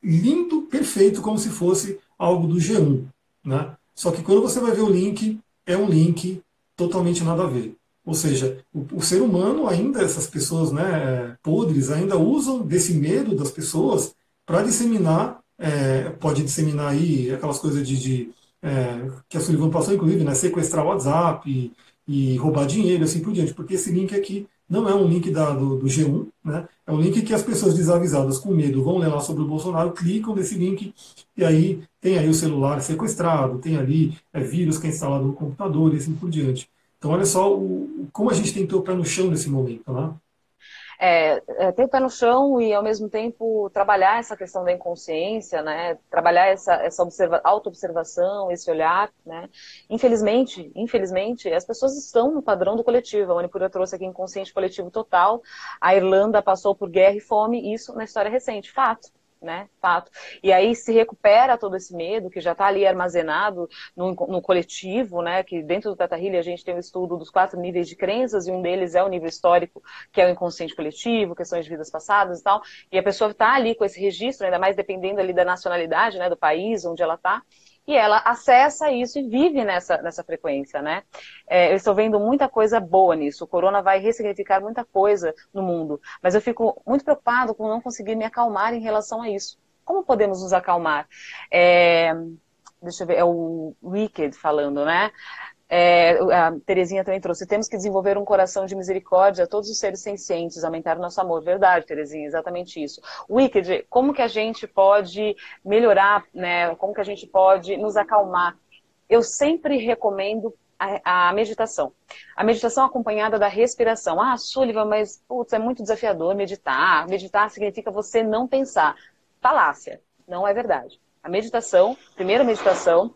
Lindo, perfeito, como se fosse algo do G1. Né? Só que quando você vai ver o link, é um link totalmente nada a ver. Ou seja, o, o ser humano ainda, essas pessoas né, podres, ainda usam desse medo das pessoas para disseminar, é, pode disseminar aí aquelas coisas de, de é, que a Sullivan passou, inclusive, né, sequestrar o WhatsApp e, roubar dinheiro, assim por diante, porque esse link aqui não é um link da, do, do, G1, né? é um link que as pessoas desavisadas com medo vão ler lá sobre o Bolsonaro, clicam nesse link e aí tem aí o celular sequestrado, tem ali é, vírus que é instalado no computador e assim por diante. Então olha só o, como a gente tem que no chão nesse momento. Né? É, é, ter o pé no chão e, ao mesmo tempo, trabalhar essa questão da inconsciência, né? Trabalhar essa, essa observa, auto-observação, esse olhar, né? Infelizmente, infelizmente, as pessoas estão no padrão do coletivo. A Manipura trouxe aqui inconsciente coletivo total. A Irlanda passou por guerra e fome, isso na história recente, fato né? Fato. E aí se recupera todo esse medo que já está ali armazenado no, no, coletivo, né? Que dentro do Teta Healing a gente tem o um estudo dos quatro níveis de crenças e um deles é o nível histórico, que é o inconsciente coletivo, questões de vidas passadas e tal. E a pessoa está ali com esse registro, ainda mais dependendo ali da nacionalidade, né? Do país onde ela está e ela acessa isso e vive nessa, nessa frequência, né? É, eu estou vendo muita coisa boa nisso. O corona vai ressignificar muita coisa no mundo, mas eu fico muito preocupado com não conseguir me acalmar em relação a isso. Como podemos nos acalmar? É, deixa eu ver, é o Wicked falando, né? É, a Terezinha também trouxe. Temos que desenvolver um coração de misericórdia a todos os seres sencientes, aumentar o nosso amor. Verdade, Terezinha, exatamente isso. Wicked, como que a gente pode melhorar, né? Como que a gente pode nos acalmar? Eu sempre recomendo a, a, meditação. A meditação acompanhada da respiração. Ah, Sullivan, mas putz, é muito desafiador meditar. Meditar significa você não pensar. Falácia. Não é verdade. A meditação, primeira meditação,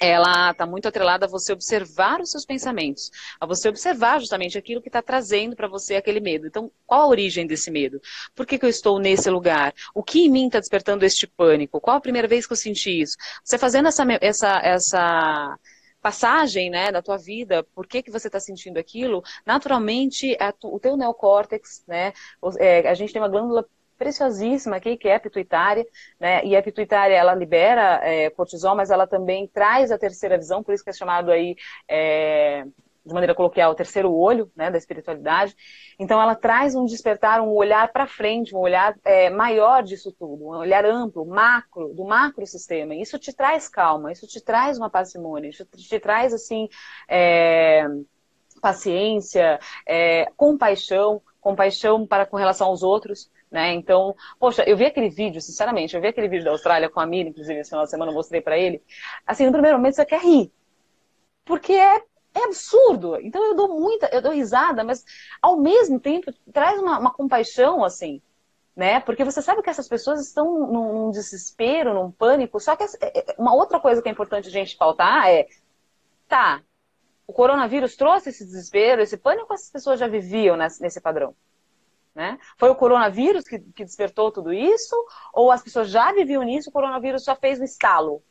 ela está muito atrelada a você observar os seus pensamentos, a você observar justamente aquilo que está trazendo para você aquele medo. Então, qual a origem desse medo? Por que, que eu estou nesse lugar? O que em mim está despertando este pânico? Qual a primeira vez que eu senti isso? Você fazendo essa, essa, essa passagem né, da tua vida, por que, que você está sentindo aquilo, naturalmente o teu neocórtex, né, é, a gente tem uma glândula preciosíssima aqui, que é pituitária, né? E a pituitária, ela libera é, cortisol, mas ela também traz a terceira visão, por isso que é chamado aí, é, de maneira coloquial, o terceiro olho, né, da espiritualidade. Então, ela traz um despertar, um olhar para frente, um olhar é, maior disso tudo, um olhar amplo, macro, do macro sistema. Isso te traz calma, isso te traz uma parcimônia, isso te traz, assim, é, paciência, é, compaixão, compaixão para com relação aos outros, né? Então, poxa, eu vi aquele vídeo, sinceramente, eu vi aquele vídeo da Austrália com a Miri, inclusive, esse final de semana eu mostrei para ele. Assim, no primeiro momento você quer rir. Porque é, é absurdo. Então eu dou muita, eu dou risada, mas ao mesmo tempo traz uma, uma compaixão, assim, né? Porque você sabe que essas pessoas estão num, desespero, num pânico. Só que é, é, uma outra coisa que é importante a gente pautar é, tá, o coronavírus trouxe esse desespero, esse pânico, essas pessoas já viviam nesse padrão. Né? Foi o coronavírus que, que, despertou tudo isso? Ou as pessoas já viviam nisso, o coronavírus só fez um estalo?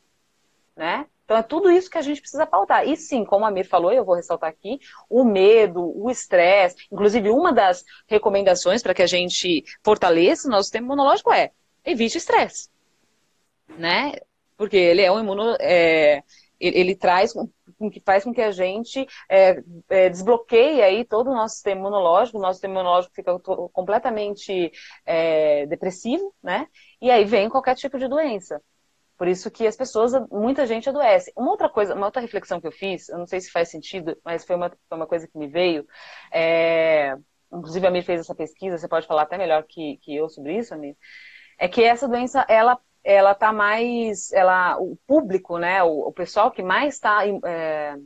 Né? Então é tudo isso que a gente precisa pautar. E sim, como a Mir falou, eu vou ressaltar aqui, o medo, o estresse. Inclusive, uma das recomendações para que a gente fortaleça o nosso sistema imunológico é evite estresse. Né? Porque ele é um imuno. É, ele, ele traz que faz com que a gente é, é, desbloqueie aí todo o nosso sistema imunológico, o nosso sistema imunológico fica completamente é, depressivo, né? E aí vem qualquer tipo de doença. Por isso que as pessoas, muita gente adoece. Uma outra coisa, uma outra reflexão que eu fiz, eu não sei se faz sentido, mas foi uma, foi uma coisa que me veio. É, inclusive a Mir fez essa pesquisa, você pode falar até melhor que, que eu sobre isso, Amir. É que essa doença, ela ela tá mais, ela, o público, né, o, o pessoal que mais está, é,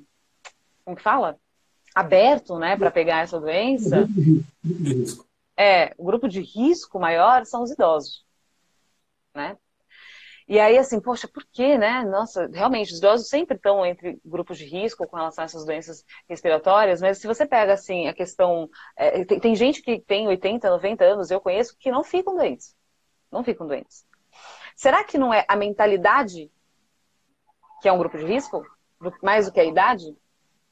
como que fala? Aberto, né, para pegar essa doença. É, o grupo de risco maior são os idosos, né? E aí, assim, poxa, por quê, né? Nossa, realmente, os idosos sempre estão entre grupos de risco com relação a essas doenças respiratórias, mas se você pega, assim, a questão... É, tem, tem gente que tem 80, 90 anos, eu conheço, que não ficam doentes. Não ficam doentes. Será que não é a mentalidade que é um grupo de risco? Mais do que a idade?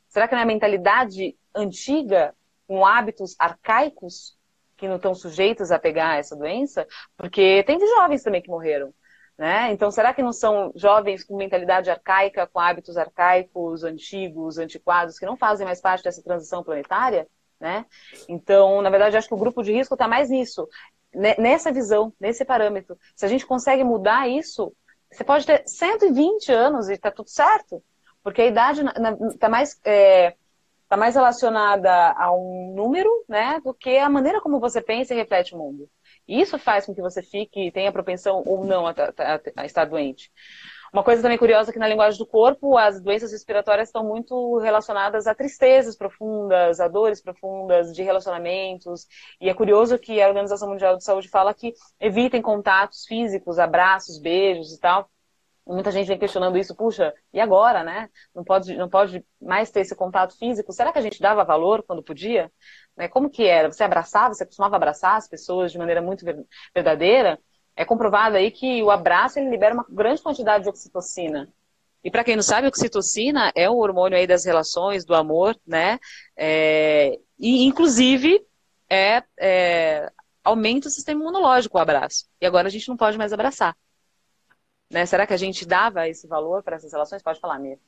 Será que não é a mentalidade antiga, com hábitos arcaicos, que não estão sujeitos a pegar essa doença? Porque tem de jovens também que morreram. Né? Então, será que não são jovens com mentalidade arcaica, com hábitos arcaicos, antigos, antiquados, que não fazem mais parte dessa transição planetária? Né? Então, na verdade, acho que o grupo de risco está mais nisso nessa visão, nesse parâmetro. Se a gente consegue mudar isso, você pode ter 120 anos e está tudo certo. Porque a idade está mais, é, tá mais relacionada a um número né, do que a maneira como você pensa e reflete o mundo. Isso faz com que você fique, tenha propensão ou não a, a, a estar doente. Uma coisa também curiosa é que na linguagem do corpo, as doenças respiratórias estão muito relacionadas a tristezas profundas, a dores profundas de relacionamentos. E é curioso que a Organização Mundial de Saúde fala que evitem contatos físicos, abraços, beijos e tal. Muita gente vem questionando isso, puxa, e agora, né? Não pode, não pode mais ter esse contato físico. Será que a gente dava valor quando podia? Né? Como que era? Você abraçava, você costumava abraçar as pessoas de maneira muito verdadeira? É comprovado aí que o abraço ele libera uma grande quantidade de oxitocina. E para quem não sabe, oxitocina é o hormônio aí das relações, do amor, né? É, e inclusive é, é, aumenta o sistema imunológico o abraço. E agora a gente não pode mais abraçar. Né? Será que a gente dava esse valor para essas relações? Pode falar, Mia.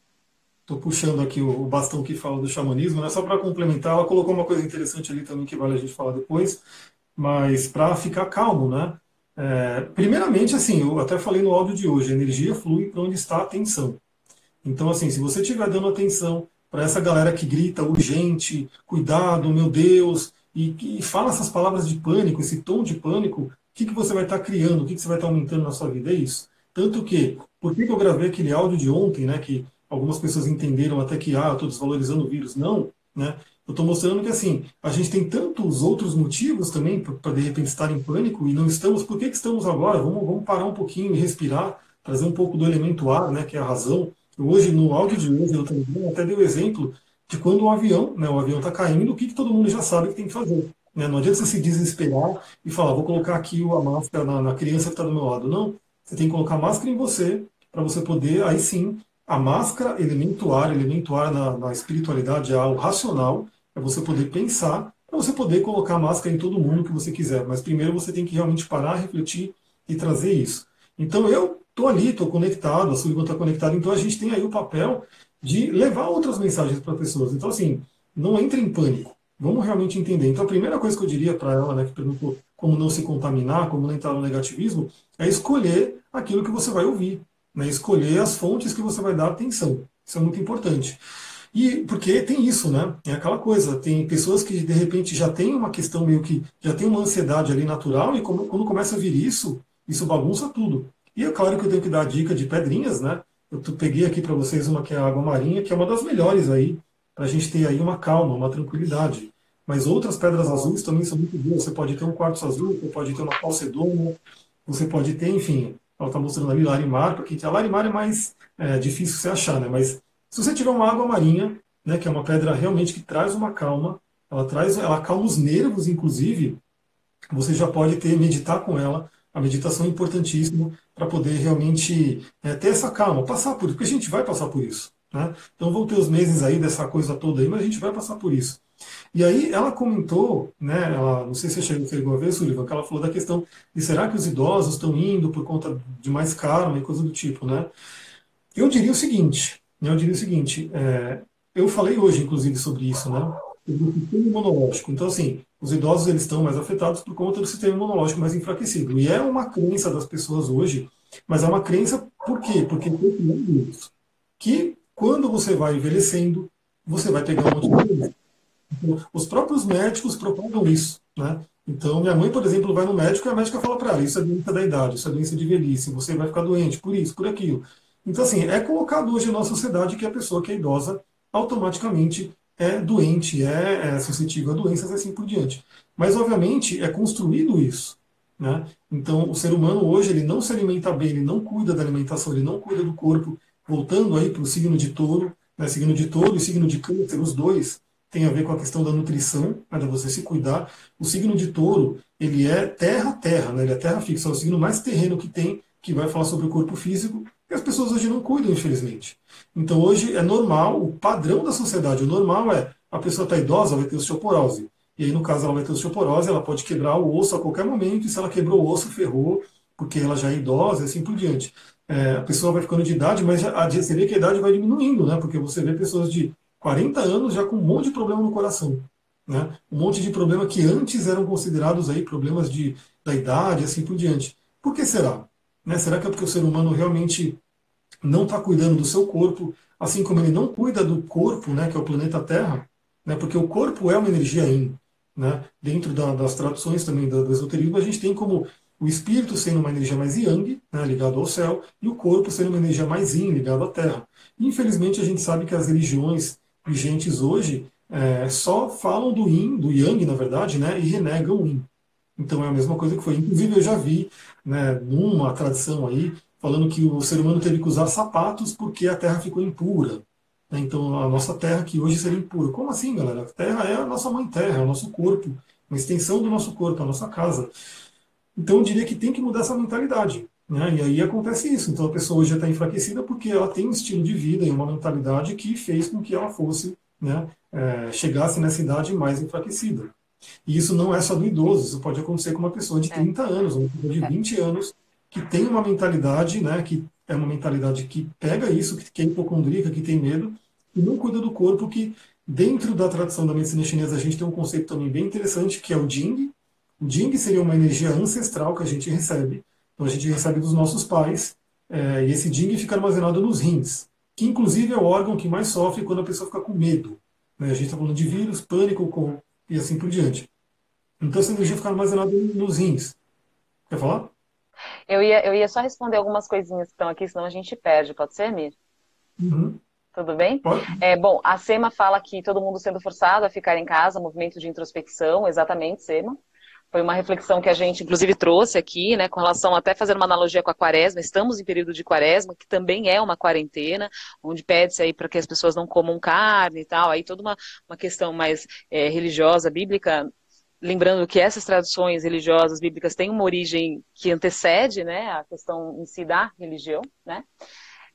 Estou puxando aqui o bastão que fala do xamanismo, né? só para complementar, ela colocou uma coisa interessante ali também que vale a gente falar depois, mas para ficar calmo, né? É, primeiramente, assim, eu até falei no áudio de hoje, a energia flui para onde está a atenção. Então, assim, se você estiver dando atenção para essa galera que grita urgente, cuidado, meu Deus, e, e fala essas palavras de pânico, esse tom de pânico, o que, que você vai estar tá criando, o que, que você vai estar tá aumentando na sua vida? É isso. Tanto que, por que, que eu gravei aquele áudio de ontem, né, que algumas pessoas entenderam até que, ah, eu estou desvalorizando o vírus? Não, né? Eu estou mostrando que assim, a gente tem tantos outros motivos também para de repente estar em pânico e não estamos. Por que, que estamos agora? Vamos, vamos parar um pouquinho e respirar, trazer um pouco do elemento ar, né, que é a razão. Hoje, no áudio de hoje, eu também até dei o exemplo de quando o avião, né, o avião está caindo, o que, que todo mundo já sabe que tem que fazer. Né? Não adianta você se desesperar e falar, vou colocar aqui a máscara na, na criança que está do meu lado. Não, você tem que colocar máscara em você para você poder, aí sim, a máscara, elemento ar, elemento ar na, na espiritualidade é algo racional, é você poder pensar, para você poder colocar a máscara em todo mundo que você quiser. Mas primeiro você tem que realmente parar, refletir e trazer isso. Então eu estou ali, estou conectado, a Sullivan está conectada, então a gente tem aí o papel de levar outras mensagens para pessoas. Então, assim, não entre em pânico. Vamos realmente entender. Então, a primeira coisa que eu diria para ela, né, que perguntou como não se contaminar, como não entrar no negativismo, é escolher aquilo que você vai ouvir. Né, escolher as fontes que você vai dar atenção. Isso é muito importante. E porque tem isso, né? É aquela coisa, tem pessoas que de repente já tem uma questão meio que já tem uma ansiedade ali natural e quando começa a vir isso, isso bagunça tudo. E é claro que eu tenho que dar a dica de pedrinhas, né? Eu peguei aqui para vocês uma que é a água marinha, que é uma das melhores aí, para a gente ter aí uma calma, uma tranquilidade. Mas outras pedras azuis também são muito boas. Você pode ter um quartzo azul, você pode ter uma calcedônia, você pode ter, enfim, ela está mostrando ali larimar, porque a larimar é mais é, difícil você achar, né? Mas se você tiver uma água marinha, né, que é uma pedra realmente que traz uma calma, ela traz, ela calma os nervos, inclusive, você já pode ter meditar com ela. A meditação é importantíssima para poder realmente é, ter essa calma, passar por isso, porque a gente vai passar por isso. Né? Então vão ter os meses aí dessa coisa toda aí, mas a gente vai passar por isso. E aí ela comentou, né, ela, não sei se você chegou a ver, Sullivan, que ela falou da questão de será que os idosos estão indo por conta de mais karma e coisa do tipo, né? Eu diria o seguinte, eu diria o seguinte, é, eu falei hoje, inclusive, sobre isso, né? Do sistema imunológico. Então, assim, os idosos eles estão mais afetados por conta do sistema imunológico mais enfraquecido. E é uma crença das pessoas hoje, mas é uma crença por quê? Porque. Que quando você vai envelhecendo, você vai pegar um monte de doença. Os próprios médicos propagam isso, né? Então, minha mãe, por exemplo, vai no médico e a médica fala para ela: isso é doença da idade, isso é doença de velhice, você vai ficar doente por isso, por aquilo. Então, assim, é colocado hoje na sociedade que a pessoa que é idosa automaticamente é doente, é, é suscetível a doenças e assim por diante. Mas, obviamente, é construído isso. Né? Então, o ser humano hoje ele não se alimenta bem, ele não cuida da alimentação, ele não cuida do corpo. Voltando aí para o signo de touro, né? signo de touro e signo de câncer, os dois tem a ver com a questão da nutrição, para você se cuidar. O signo de touro, ele é terra-terra, né? ele é terra fixa, é o signo mais terreno que tem, que vai falar sobre o corpo físico, e as pessoas hoje não cuidam, infelizmente. Então hoje é normal, o padrão da sociedade, o normal é a pessoa está idosa, vai ter osteoporose. E aí, no caso, ela vai ter osteoporose, ela pode quebrar o osso a qualquer momento, e se ela quebrou o osso, ferrou, porque ela já é idosa e assim por diante. É, a pessoa vai ficando de idade, mas a, você vê que a idade vai diminuindo, né? Porque você vê pessoas de 40 anos já com um monte de problema no coração. Né? Um monte de problema que antes eram considerados aí problemas de, da idade, assim por diante. Por que será? Né? Será que é porque o ser humano realmente não está cuidando do seu corpo, assim como ele não cuida do corpo, né, que é o planeta Terra, né, porque o corpo é uma energia yin. Né? Dentro da, das traduções também do, do, esoterismo, a gente tem como o espírito sendo uma energia mais yang, né, ligado ao céu, e o corpo sendo uma energia mais yin, ligado à terra. Infelizmente, a gente sabe que as religiões vigentes hoje é, só falam do yin, do yang, na verdade, né, e renegam o yin. Então é a mesma coisa que foi. Inclusive eu já vi, né, numa tradição aí, falando que o ser humano teve que usar sapatos porque a terra ficou impura. Né? Então a nossa terra que hoje seria impura. Como assim, galera? A terra é a nossa mãe terra, é o nosso corpo, uma extensão do nosso corpo, a nossa casa. Então eu diria que tem que mudar essa mentalidade. Né? E aí acontece isso. Então a pessoa hoje está enfraquecida porque ela tem um estilo de vida e uma mentalidade que fez com que ela fosse, né, é, chegasse nessa idade mais enfraquecida. E isso não é só do idoso, isso pode acontecer com uma pessoa de 30 é. anos, uma pessoa de 20 é. anos, que tem uma mentalidade, né, que é uma mentalidade que pega isso, que é hipocondríaca, que tem medo, e não cuida do corpo, que dentro da tradição da medicina chinesa a gente tem um conceito também bem interessante, que é o Jing. O Jing seria uma energia ancestral que a gente recebe. Então a gente recebe dos nossos pais, é, e esse Jing fica armazenado nos rins, que inclusive é o órgão que mais sofre quando a pessoa fica com medo. Né? A gente está falando de vírus, pânico, com e assim por diante. Então essa energia fica armazenada nos rins. Quer falar? Eu ia, eu ia só responder algumas coisinhas que estão aqui, senão a gente perde. Pode ser, Mir? Uhum. Tudo bem? Pode. É, bom, a SEMA fala que todo mundo sendo forçado a ficar em casa, movimento de introspecção, exatamente, SEMA. Foi uma reflexão que a gente, inclusive, trouxe aqui, né, com relação até fazendo uma analogia com a quaresma. Estamos em período de quaresma, que também é uma quarentena, onde pede-se aí para que as pessoas não comam carne e tal. Aí toda uma, uma questão mais é, religiosa, bíblica, lembrando que essas tradições religiosas bíblicas têm uma origem que antecede, né, a questão em si da religião, né?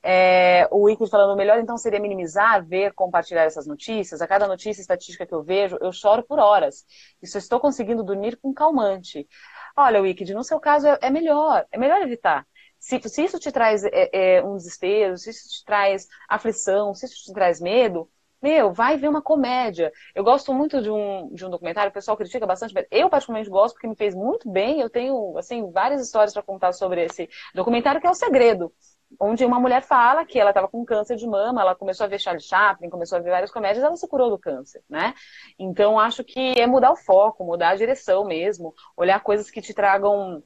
É, o Wicked falando, melhor então seria minimizar, ver, compartilhar essas notícias. A cada notícia estatística que eu vejo, eu choro por horas. E só estou conseguindo dormir com calmante. Olha, Wicked, no seu caso é, é melhor, é melhor evitar. Se, se isso te traz é, é, um desespero, se isso te traz aflição, se isso te traz medo, meu, vai ver uma comédia. Eu gosto muito de um, de um documentário, o pessoal critica bastante, mas eu particularmente gosto porque me fez muito bem. Eu tenho, assim, várias histórias para contar sobre esse documentário que é O Segredo. Onde uma mulher fala que ela estava com câncer de mama, ela começou a ver Charlie Chaplin, começou a ver várias comédias, ela se curou do câncer, né? Então, acho que é mudar o foco, mudar a direção mesmo, olhar coisas que te tragam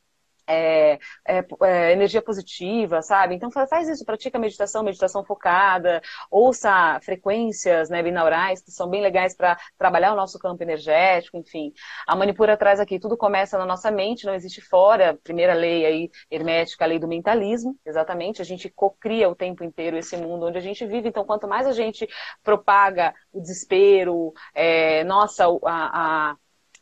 é, é, é, energia positiva, sabe? Então faz isso, pratica meditação, meditação focada, ouça frequências né, binaurais que são bem legais para trabalhar o nosso campo energético, enfim. A Manipura traz aqui, tudo começa na nossa mente, não existe fora. Primeira lei aí hermética, a lei do mentalismo, exatamente. A gente cocria o tempo inteiro esse mundo onde a gente vive. Então, quanto mais a gente propaga o desespero, é, nossa, a, a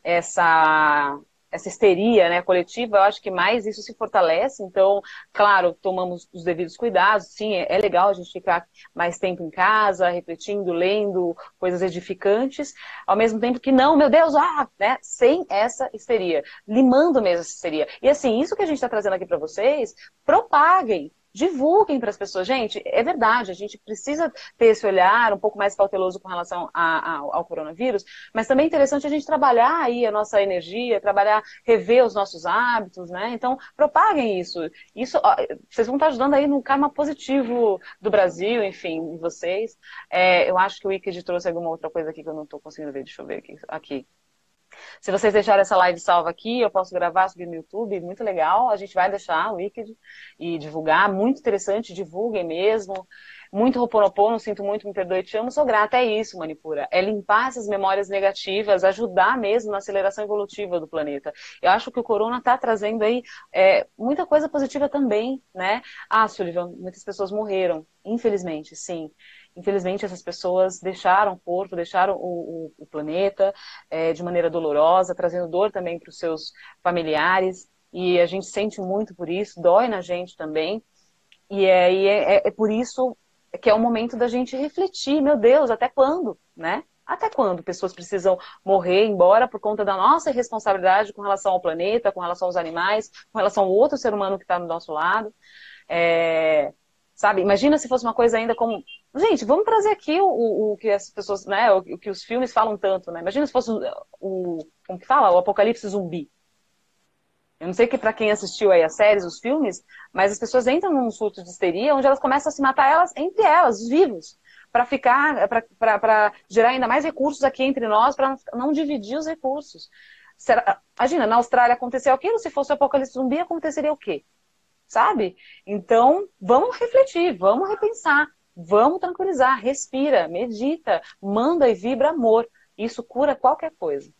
essa essa histeria né, coletiva, eu acho que mais isso se fortalece. Então, claro, tomamos os devidos cuidados. Sim, é, é legal a gente ficar mais tempo em casa, refletindo, lendo coisas edificantes, ao mesmo tempo que não, meu Deus, ah, né, sem essa histeria, limando mesmo essa histeria. E assim, isso que a gente está trazendo aqui para vocês, propaguem, divulguem para as pessoas. Gente, é verdade, a gente precisa ter esse olhar um pouco mais cauteloso com relação a, a, ao coronavírus, mas também é interessante a gente trabalhar aí a nossa energia, trabalhar, rever os nossos hábitos, né? Então, propaguem isso. Isso, ó, vocês vão estar ajudando aí no karma positivo do Brasil, enfim, vocês. É, eu acho que o Wicked trouxe alguma outra coisa aqui que eu não estou conseguindo ver, deixa eu ver aqui. aqui. Se vocês deixarem essa live salva aqui, eu posso gravar, subir no YouTube, muito legal. A gente vai deixar o Wicked e divulgar, muito interessante, divulguem mesmo. Muito Ho'oponopono, sinto muito, me perdoe, te amo, sou grata. É isso, Manipura. É limpar essas memórias negativas, ajudar mesmo na aceleração evolutiva do planeta. Eu acho que o corona está trazendo aí é, muita coisa positiva também, né? Ah, Sullivan, muitas pessoas morreram, infelizmente, sim. Infelizmente, essas pessoas deixaram o corpo, deixaram o, o, o planeta é, de maneira dolorosa, trazendo dor também para os seus familiares. E a gente sente muito por isso, dói na gente também. E é, e é, é, é por isso que é o momento da gente refletir, meu Deus, até quando, né? Até quando pessoas precisam morrer, embora por conta da nossa irresponsabilidade com relação ao planeta, com relação aos animais, com relação ao outro ser humano que está do nosso lado. É, sabe? Imagina se fosse uma coisa ainda como Gente, vamos trazer aqui o, o, o que as pessoas, né, o, o, que os filmes falam tanto, né? Imagina se fosse o, como que fala, o apocalipse zumbi. Eu não sei que para quem assistiu aí as séries, os filmes, mas as pessoas entram num surto de histeria onde elas começam a se matar elas entre elas, os vivos, para ficar, para gerar ainda mais recursos aqui entre nós, para não dividir os recursos. Será, imagina, na Austrália aconteceu aquilo, se fosse o apocalipse zumbi, aconteceria o quê? Sabe? Então, vamos refletir, vamos repensar. Vamos tranquilizar, respira, medita, manda e vibra amor. Isso cura qualquer coisa.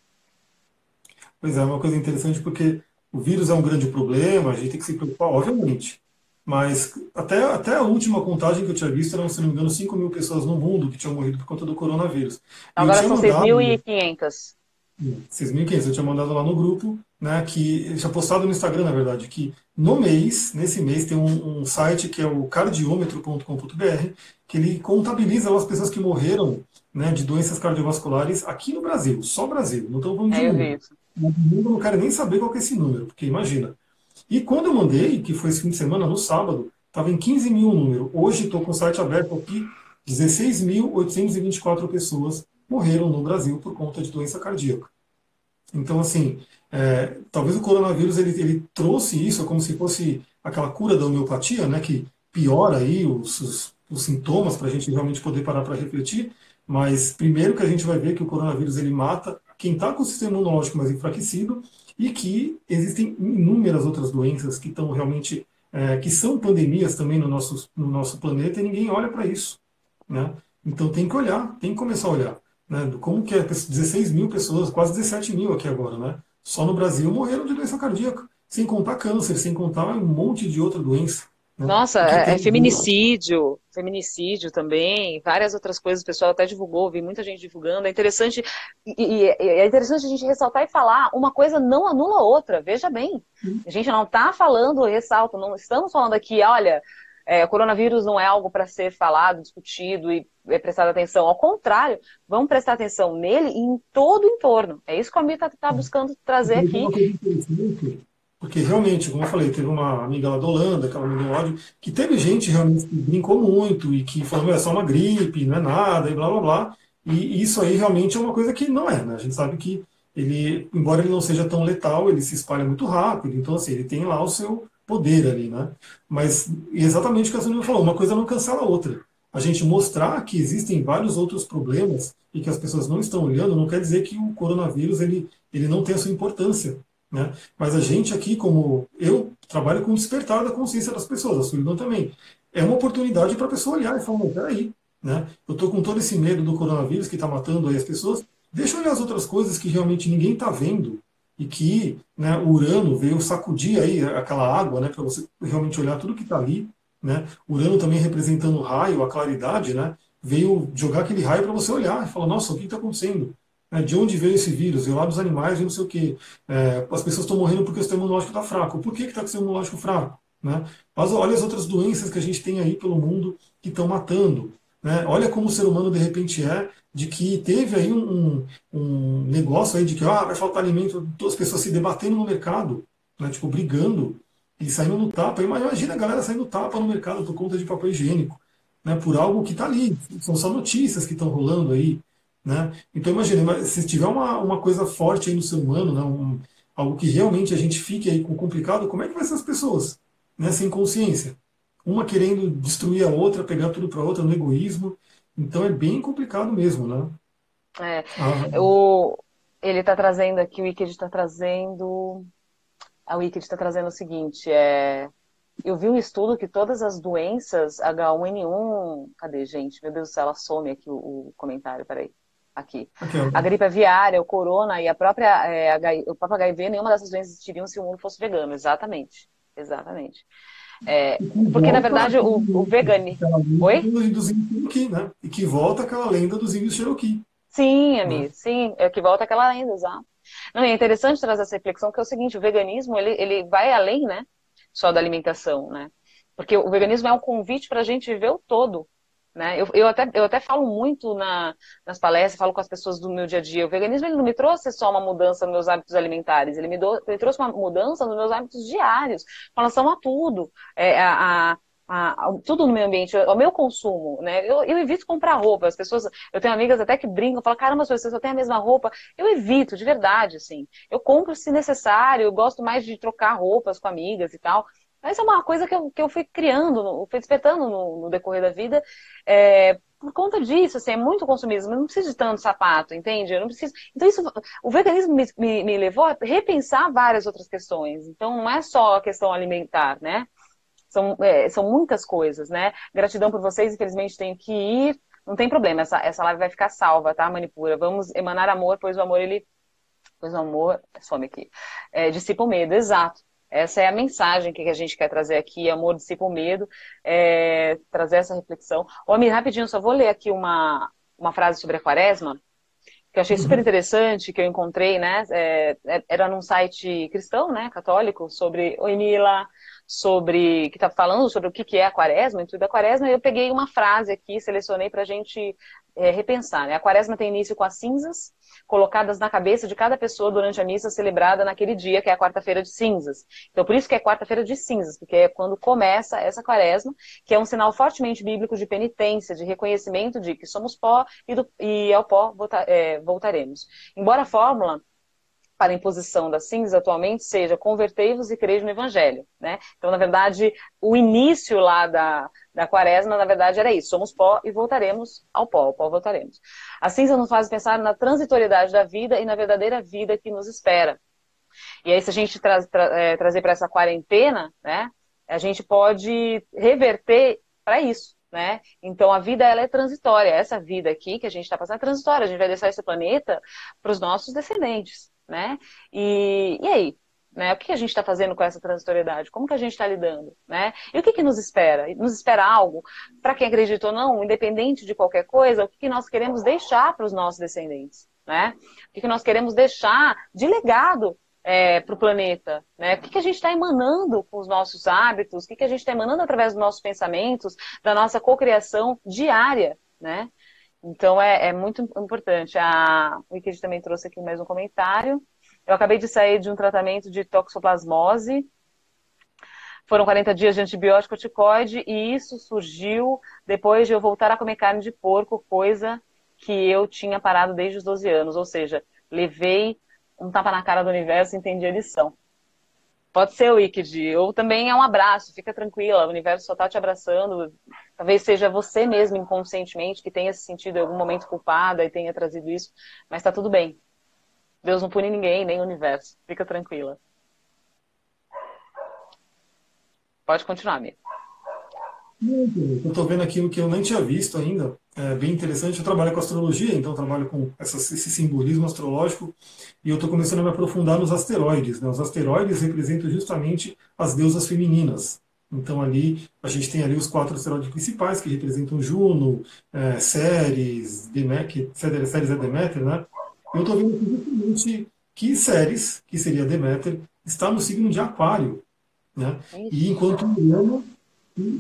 Pois é, uma coisa interessante porque o vírus é um grande problema, a gente tem que se preocupar, obviamente. Mas até, até a última contagem que eu tinha visto eram, se não me engano, 5 mil pessoas no mundo que tinham morrido por conta do coronavírus. Agora são 6.500. 6.500. Eu tinha mandado lá no grupo, né, que eu tinha postado no Instagram, na verdade, que no mês, nesse mês, tem um, um site que é o cardiômetro.com.br, que ele contabiliza as pessoas que morreram né, de doenças cardiovasculares aqui no Brasil, só Brasil, não estou falando de é, mundo. No mundo eu não quero nem saber qual é esse número, porque imagina. E quando eu mandei, que foi esse fim de semana, no sábado, estava em 15 mil o número. Hoje estou com o site aberto aqui, 16.824 pessoas morreram no Brasil por conta de doença cardíaca. Então, assim, é, talvez o coronavírus ele, ele trouxe isso como se fosse aquela cura da homeopatia, né, que piora aí os, os, os sintomas para a gente realmente poder parar para refletir. Mas primeiro que a gente vai ver que o coronavírus ele mata quem está com o sistema imunológico mais enfraquecido e que existem inúmeras outras doenças que estão realmente é, que são pandemias também no nosso, no nosso planeta e ninguém olha para isso. Né? Então tem que olhar, tem que começar a olhar. Né? Como que é 16 mil pessoas, quase 17 mil aqui agora, né? Só no Brasil morreram de doença cardíaca, sem contar câncer, sem contar um monte de outra doença. Né? Nossa, é, é feminicídio, feminicídio também, várias outras coisas, o pessoal até divulgou, vi muita gente divulgando. É interessante, e, e, é interessante a gente ressaltar e falar, uma coisa não anula a outra, veja bem. A gente não está falando, ressalto, não estamos falando aqui, olha, é, o coronavírus não é algo para ser falado, discutido e é, prestado atenção. Ao contrário, vamos prestar atenção nele e em todo o entorno. É isso que o Amir está tá buscando trazer aqui. Porque realmente, como eu falei, teve uma amiga lá da Holanda, que ela mandou ódio, que teve gente realmente que brincou muito e que falou, é só uma gripe, não é nada, e blá blá blá. E isso aí realmente é uma coisa que não é, né? A gente sabe que ele, embora ele não seja tão letal, ele se espalha muito rápido, então assim, ele tem lá o seu poder ali, né? Mas exatamente o que a Sonia falou, uma coisa não cancela a outra. A gente mostrar que existem vários outros problemas e que as pessoas não estão olhando, não quer dizer que o coronavírus ele, ele não tem a sua importância. Né? Mas a gente aqui, como eu, trabalho com despertar da consciência das pessoas, a Solidão também. É uma oportunidade para a pessoa olhar e falar, peraí, né? eu estou com todo esse medo do coronavírus que está matando aí as pessoas, deixa eu olhar as outras coisas que realmente ninguém está vendo e que né, Urano veio sacudir aí aquela água, né, para você realmente olhar tudo que está ali, né? Urano também representando o raio, a claridade, né? Veio jogar aquele raio para você olhar e falar, nossa, o que está acontecendo? Né, de onde veio esse vírus? Veio lá dos animais não sei o quê. É, as pessoas estão morrendo porque o sistema imunológico está fraco. Por que está com o sistema imunológico fraco? Né? Mas olha as outras doenças que a gente tem aí pelo mundo que estão matando. Né? Olha como o ser humano de repente é, de que teve aí um, um negócio aí de que ah, vai faltar alimento, todas as pessoas se debatendo no mercado, né? tipo, brigando e saindo no tapa. Imagina a galera saindo tapa no mercado por conta de papel higiênico, né? por algo que está ali. São só notícias que estão rolando aí. Né? Então imagine, se tiver uma, uma coisa forte aí no ser humano, né? Um, algo que realmente a gente fique aí com complicado, como é que vai ser as pessoas? Né? Sem consciência. Uma querendo destruir a outra, pegar tudo para a outra no egoísmo. Então é bem complicado mesmo, né? É. Ah. O, ele está trazendo aqui, o Wicked está trazendo. A Wicked está trazendo o seguinte: é, eu vi um estudo que todas as doenças H1N1. Cadê, gente? Meu Deus do céu, ela some aqui o, o comentário, peraí aqui. Okay. A gripe aviária, o corona e a própria é, o próprio HIV, nenhuma dessas doenças existiriam se o mundo fosse vegano. Exatamente. Exatamente. É, porque, na verdade, o, o vegani... Oi? Dos né? E que volta aquela lenda dos índios Cherokee. Sim, Ami, né? sim. É que volta aquela lenda, exato. Não, é interessante trazer essa reflexão, que é o seguinte, o veganismo, ele, ele vai além, né? Só da alimentação, né? Porque o veganismo é um convite para a gente viver o todo, né? Eu, eu, até, eu até falo muito na, nas palestras, falo com as pessoas do meu dia a dia. O veganismo ele não me trouxe só uma mudança nos meus hábitos alimentares, ele me, do, ele trouxe uma mudança nos meus hábitos diários, com relação a tudo. É, a, a a, tudo no meio ambiente, o meu consumo, né? Eu, eu, evito comprar roupa. As pessoas, eu tenho amigas até que brincam, falam, caramba, você só tem a mesma roupa. Eu evito, de verdade, assim. Eu compro se necessário, eu gosto mais de trocar roupas com amigas e tal. Mas é uma coisa que eu, que eu fui criando, fui despertando no, no decorrer da vida. É, por conta disso, assim, é muito consumismo, eu não preciso de tanto sapato, entende? Eu não preciso. Então, isso, o veganismo me, me, me, levou a repensar várias outras questões. Então, não é só a questão alimentar, né? São, é, são muitas coisas, né? Gratidão por vocês, infelizmente tenho que ir. Não tem problema, essa, essa live vai ficar salva, tá, Manipura? Vamos emanar amor, pois o amor, ele. Pois o amor. Some aqui. É, dissipa o medo, exato. Essa é a mensagem que a gente quer trazer aqui, amor dissipa o medo, é, trazer essa reflexão. Ô, Amir, rapidinho, só vou ler aqui uma, uma frase sobre a quaresma, que eu achei super uhum. interessante, que eu encontrei, né? É, é, era num site cristão, né, católico, sobre Oi Mila, sobre que está falando sobre o que é a quaresma, o da quaresma, e eu peguei uma frase aqui, selecionei para a gente é, repensar. Né? A quaresma tem início com as cinzas, colocadas na cabeça de cada pessoa durante a missa celebrada naquele dia, que é a quarta-feira de cinzas. Então, por isso que é quarta-feira de cinzas, porque é quando começa essa quaresma, que é um sinal fortemente bíblico de penitência, de reconhecimento de que somos pó e, do, e ao pó é, voltaremos. Embora a fórmula para a imposição da cinza atualmente seja convertei-vos e creio no evangelho, né? Então, na verdade, o início lá da, da quaresma, na verdade, era isso. Somos pó e voltaremos ao pó, ao pó voltaremos. A cinza nos faz pensar na transitoriedade da vida e na verdadeira vida que nos espera. E aí, se a gente tra tra é, trazer para essa quarentena, né? A gente pode reverter para isso. Né? Então a vida ela é transitória. Essa vida aqui que a gente está passando é transitória. A gente vai deixar esse planeta para os nossos descendentes né? E, e aí? Né? O que a gente está fazendo com essa transitoriedade? Como que a gente está lidando? Né? E o que, que nos espera? Nos espera algo, para quem acredita ou não, independente de qualquer coisa, o que, que nós queremos deixar para os nossos descendentes? Né? O que, que nós queremos deixar de legado é, para o planeta? Né? O que, que a gente está emanando com os nossos hábitos? O que, que a gente está emanando através dos nossos pensamentos, da nossa cocriação diária? Né? Então é, é muito importante. A Wicked também trouxe aqui mais um comentário. Eu acabei de sair de um tratamento de toxoplasmose. Foram 40 dias de antibiótico corticoide e isso surgiu depois de eu voltar a comer carne de porco, coisa que eu tinha parado desde os 12 anos. Ou seja, levei um tapa na cara do universo e entendi a lição. Pode ser o ou também é um abraço, fica tranquila, o universo só está te abraçando. Talvez seja você mesmo inconscientemente que tenha se sentido em algum momento culpada e tenha trazido isso, mas está tudo bem. Deus não pune ninguém, nem o universo. Fica tranquila. Pode continuar, amigo. Eu estou vendo aquilo que eu nem tinha visto ainda. É bem interessante. Eu trabalho com astrologia, então trabalho com essa, esse simbolismo astrológico e eu estou começando a me aprofundar nos asteroides. Né? Os asteroides representam justamente as deusas femininas. Então ali a gente tem ali os quatro asteroides principais que representam Juno, é, Ceres, Deméter, Ceres é Deméter, né? Eu estou vendo justamente que Ceres, que seria Deméter, está no signo de Aquário, né? E enquanto Urano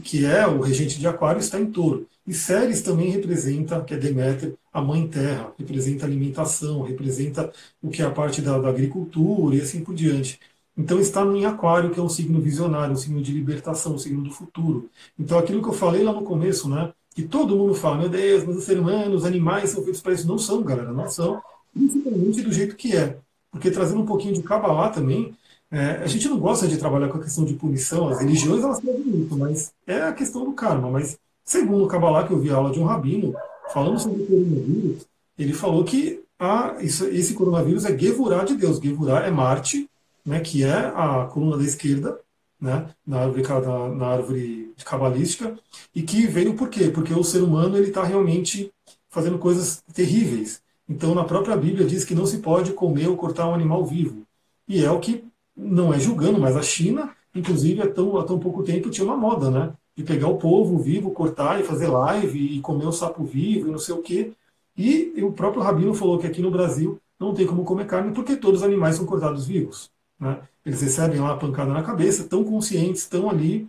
que é o regente de Aquário, está em touro. E Ceres também representa, que é Deméter, a mãe terra, representa alimentação, representa o que é a parte da, da agricultura e assim por diante. Então está em Aquário, que é um signo visionário, um signo de libertação, um signo do futuro. Então aquilo que eu falei lá no começo, né? Que todo mundo fala, meu Deus, mas os seres humanos, os animais são feitos para isso. Não são, galera, não são. Principalmente do jeito que é. Porque trazendo um pouquinho de Kabbalah também, é, a gente não gosta de trabalhar com a questão de punição, as religiões elas têm muito, mas é a questão do karma. Mas segundo o Kabbalah, que eu vi a aula de um rabino, falando sobre o coronavírus, ele falou que a, isso, esse coronavírus é Gevurah de Deus. Gevurah é Marte, né, que é a coluna da esquerda, né, na árvore, na, na árvore cabalística, e que veio por quê? Porque o ser humano ele está realmente fazendo coisas terríveis. Então, na própria Bíblia diz que não se pode comer ou cortar um animal vivo. E é o que não é julgando, mas a China, inclusive, há tão, há tão pouco tempo tinha uma moda, né? De pegar o povo vivo, cortar e fazer live e comer o sapo vivo e não sei o quê. E o próprio Rabino falou que aqui no Brasil não tem como comer carne porque todos os animais são cortados vivos. Né? Eles recebem lá a pancada na cabeça, tão conscientes, estão ali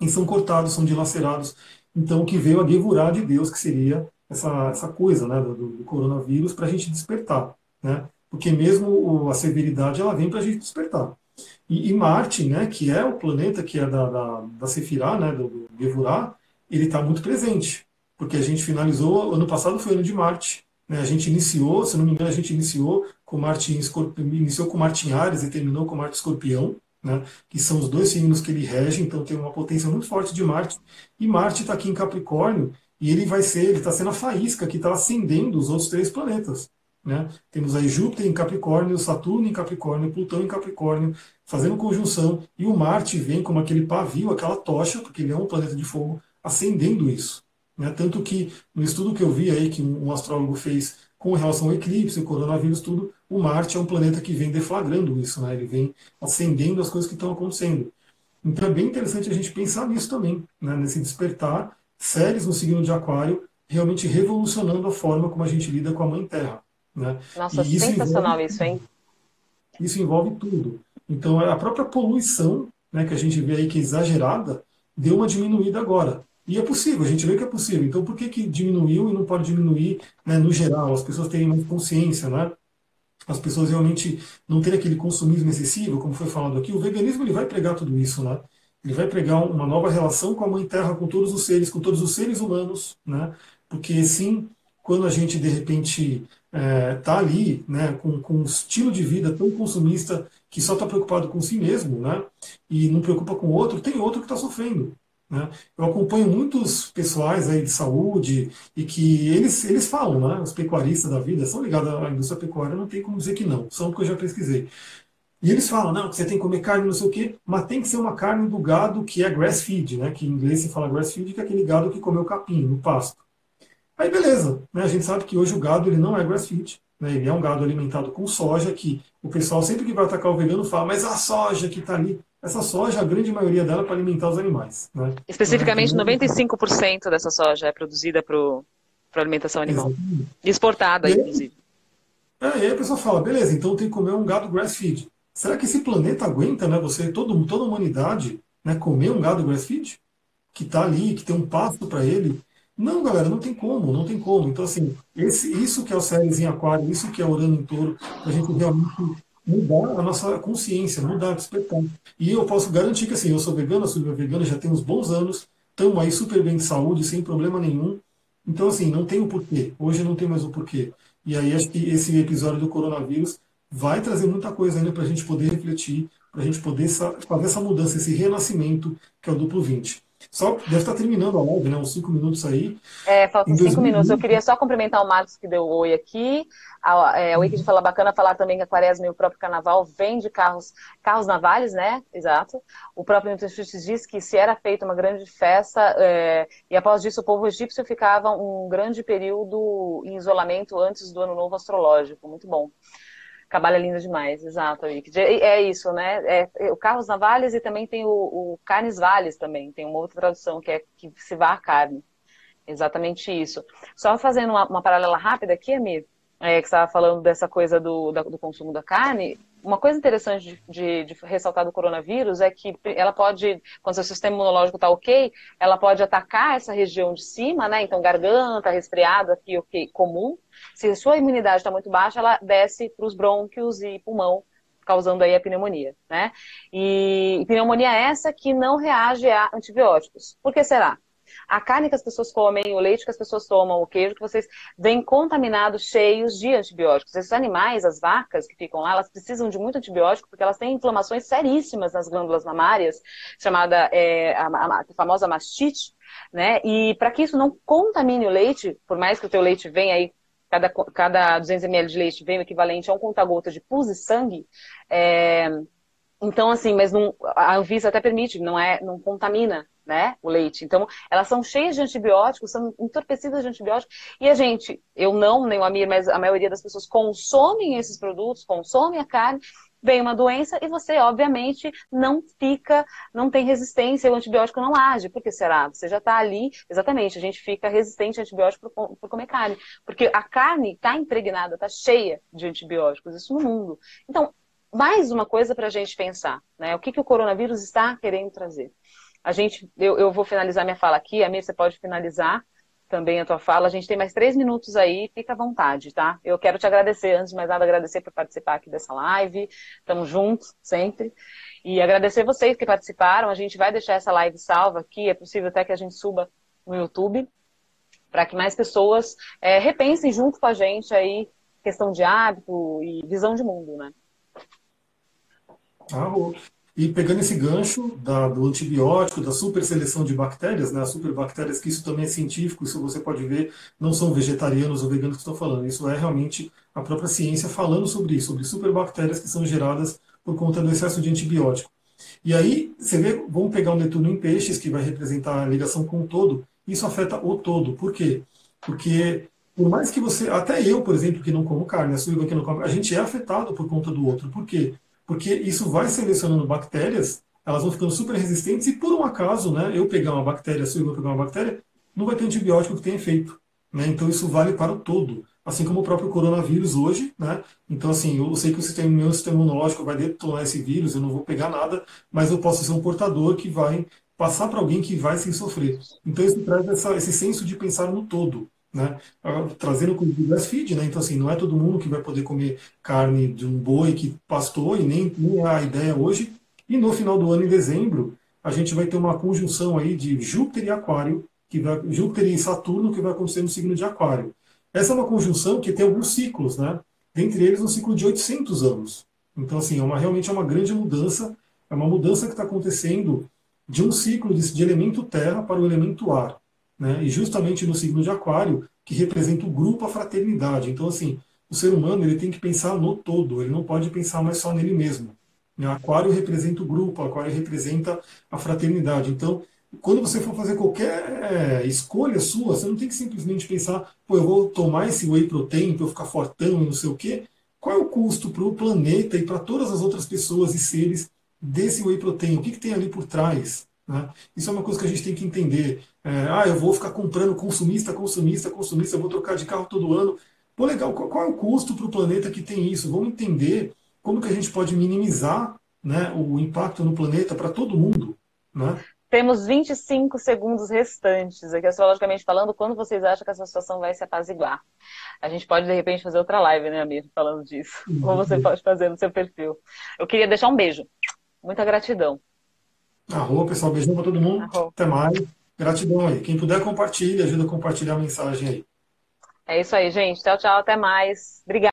e são cortados, são dilacerados. Então, o que veio a devorar de Deus, que seria essa, essa coisa né, do, do coronavírus, para a gente despertar. Né? Porque mesmo a severidade ela vem para a gente despertar. E, e, Marte, né, que é o planeta que é da, da, da Sefirah, né, do, do Gevurah, ele está muito presente, porque a gente finalizou, ano passado foi ano de Marte, né, a gente iniciou, se não me engano, a gente iniciou com Marte em, iniciou com Marte em Ares e terminou com Marte Escorpião, né, que são os dois signos que ele rege, então tem uma potência muito forte de Marte, e Marte está aqui em Capricórnio, e ele vai ser, ele está sendo a faísca que está acendendo os outros três planetas. Né? Temos aí Júpiter em Capricórnio, Saturno em Capricórnio, Plutão em Capricórnio, fazendo conjunção, e o Marte vem como aquele pavio, aquela tocha, porque ele é um planeta de fogo, acendendo isso. Né? Tanto que no estudo que eu vi aí, que um astrólogo fez com relação ao eclipse, o coronavírus, tudo, o Marte é um planeta que vem deflagrando isso, né? ele vem acendendo as coisas que estão acontecendo. Então é bem interessante a gente pensar nisso também, né? nesse despertar, séries no signo de Aquário, realmente revolucionando a forma como a gente lida com a Mãe Terra. Né? Nossa, isso sensacional envolve, isso, hein? Isso envolve tudo. Então, a própria poluição, né, que a gente vê aí que é exagerada, deu uma diminuída agora. E é possível, a gente vê que é possível. Então, por que, que diminuiu e não pode diminuir né, no geral? As pessoas terem mais consciência, né? As pessoas realmente não terem aquele consumismo excessivo, como foi falado aqui. O veganismo ele vai pregar tudo isso, né? Ele vai pregar uma nova relação com a Mãe Terra, com todos os seres, com todos os seres humanos, né? Porque sim, quando a gente de repente está é, tá ali né, com, com um estilo de vida tão consumista que só está preocupado com si mesmo né, e não preocupa com o outro, tem outro que está sofrendo. Né? Eu acompanho muitos pessoais aí de saúde e que eles, eles falam, né, os pecuaristas da vida são ligados à indústria pecuária, não tem como dizer que não, são porque eu já pesquisei. E eles falam, não, você tem que comer carne, não sei o quê, mas tem que ser uma carne do gado que é grass feed, né? Que em inglês se fala grass feed, que é aquele gado que comeu capim no pasto. Aí beleza, né? a gente sabe que hoje o gado ele não é grass-fed, né? ele é um gado alimentado com soja, que o pessoal sempre que vai atacar o vegano fala, mas a soja que está ali, essa soja, a grande maioria dela é para alimentar os animais. Né? Especificamente, 95% dessa soja é produzida para alimentação animal. Exatamente. Exportada, e aí, inclusive. É, e aí a pessoa fala, beleza, então tem que comer um gado grass-feed. será que esse planeta aguenta, né? Você, todo, toda a humanidade, né, comer um gado grass-feed? Que está ali, que tem um pasto para ele. Não, galera, não tem como, não tem como. Então, assim, esse, isso que é o Ceres em Aquário, isso que é o Urano em Touro, a gente realmente mudar a nossa consciência, mudar, despertar. E eu posso garantir que, assim, eu sou vegano, sou vegano já tem uns bons anos, estamos aí super bem de saúde, sem problema nenhum. Então, assim, não tem o porquê. Hoje não tem mais o porquê. E aí acho que esse episódio do coronavírus vai trazer muita coisa ainda para a gente poder refletir, para a gente poder fazer essa mudança, esse renascimento que é o duplo 20. Só deve estar terminando a live, né? Uns cinco minutos aí. É, faltam cinco minutos. Eu queria só cumprimentar o Marcos que deu oi aqui. A, é, o Wiki Fala Bacana falar também que a Quaresma e o próprio Carnaval vende carros, carros navales, né? Exato. O próprio Nutricionista diz que se era feita uma grande festa é, e após isso o povo egípcio ficava um grande período em isolamento antes do ano novo astrológico. Muito bom. Cabala é linda demais, exato. É isso, né? É, é, o Carros Navales e também tem o, o Carnes Vales também, tem uma outra tradução que é que se vá a carne. Exatamente isso. Só fazendo uma, uma paralela rápida aqui, Amir, é, que estava falando dessa coisa do, da, do consumo da carne, uma coisa interessante de, de, de, ressaltar do coronavírus é que ela pode, quando seu sistema imunológico está ok, ela pode atacar essa região de cima, né? Então, garganta, resfriado aqui, ok, comum. Se a sua imunidade está muito baixa, ela desce para os brônquios e pulmão, causando aí a pneumonia, né? E pneumonia é essa que não reage a antibióticos. Por que será? A carne que as pessoas comem, o leite que as pessoas tomam, o queijo que vocês vêm contaminados, cheios de antibióticos. Esses animais, as vacas que ficam lá, elas precisam de muito antibiótico porque elas têm inflamações seríssimas nas glândulas mamárias, chamada é, a, a, a famosa mastite, né? E para que isso não contamine o leite, por mais que o teu leite venha aí cada, cada 200 ml de leite vem o equivalente a um conta-gota de pus e sangue, é, então, assim, mas não, a Anvisa até permite, não é, não contamina, né, o leite. Então, elas são cheias de antibióticos, são entorpecidas de antibióticos, e a gente, eu não, nem o Amir, mas a maioria das pessoas consomem esses produtos, consomem a carne, vem uma doença e você, obviamente, não fica, não tem resistência, o antibiótico não age. Por que será? Você já está ali, exatamente, a gente fica resistente a antibiótico por, por comer carne. Porque a carne está impregnada, está cheia de antibióticos, isso no mundo. Então, mais uma coisa para a gente pensar, né? O que, que o coronavírus está querendo trazer? A gente, eu, eu vou finalizar minha fala aqui, a minha você pode finalizar também a tua fala. A gente tem mais três minutos aí, fica à vontade, tá? Eu quero te agradecer, antes de mais nada, agradecer por participar aqui dessa live. Estamos juntos, sempre. E agradecer vocês que participaram. A gente vai deixar essa live salva aqui, é possível até que a gente suba no YouTube, para que mais pessoas é, repensem junto com a gente aí questão de hábito e visão de mundo, né? Ah, e pegando esse gancho da, do antibiótico, da super seleção de bactérias, né, as superbactérias, que isso também é científico, isso você pode ver, não são vegetarianos ou veganos que estão falando, isso é realmente a própria ciência falando sobre isso, sobre superbactérias que são geradas por conta do excesso de antibiótico. E aí, você vê, vamos pegar o Netuno em peixes, que vai representar a ligação com o todo, isso afeta o todo. Por quê? Porque por mais que você, até eu, por exemplo, que não como carne, a Silvia que não come, a gente é afetado por conta do outro. Por quê? Porque isso vai selecionando bactérias, elas vão ficando super resistentes e por um acaso, né, eu pegar uma bactéria, se eu pegar uma bactéria, não vai ter antibiótico que tenha efeito. Né? Então isso vale para o todo. Assim como o próprio coronavírus hoje, né? Então, assim, eu sei que o sistema, meu sistema imunológico vai detonar esse vírus, eu não vou pegar nada, mas eu posso ser um portador que vai passar para alguém que vai sem sofrer. Então isso traz essa, esse senso de pensar no todo né? Trazendo com o grass feed, né? Então, assim, não é todo mundo que vai poder comer carne de um boi que pastou e nem, é a ideia hoje. E no final do ano, em dezembro, a gente vai ter uma conjunção aí de Júpiter e Aquário, que vai, Júpiter e Saturno, que vai acontecer no signo de Aquário. Essa é uma conjunção que tem alguns ciclos, né? Dentre eles, um ciclo de 800 anos. Então, assim, é uma, realmente é uma grande mudança, é uma mudança que está acontecendo de um ciclo de, de elemento terra para o elemento ar né? e justamente no signo de Aquário, que representa o grupo, a fraternidade. Então, assim, o ser humano ele tem que pensar no todo, ele não pode pensar mais só nele mesmo. Né? Aquário representa o grupo, Aquário representa a fraternidade. Então, quando você for fazer qualquer é, escolha sua, você não tem que simplesmente pensar, pô, eu vou tomar esse whey protein para eu ficar fortão e não sei o quê. Qual é o custo para o planeta e para todas as outras pessoas e seres desse whey protein? O que, que tem ali por trás? Né? Isso é uma coisa que a gente tem que entender. É, ah, eu vou ficar comprando consumista, consumista, consumista, eu vou trocar de carro todo ano. Pô, legal, qual, qual é o custo para o planeta que tem isso? Vamos entender como que a gente pode minimizar né, o impacto no planeta para todo mundo. Né? Temos 25 segundos restantes aqui, astrologicamente falando, quando vocês acham que essa situação vai se apaziguar? A gente pode, de repente, fazer outra live, né, Amir, falando disso. Uhum. Ou você pode fazer no seu perfil. Eu queria deixar um beijo. Muita gratidão. Arroba, pessoal. Beijão para todo mundo. Arroba. Até mais. Gratidão aí. Quem puder, compartilhe. Ajuda a compartilhar a mensagem aí. É isso aí, gente. Tchau, tchau. Até mais. Obrigada.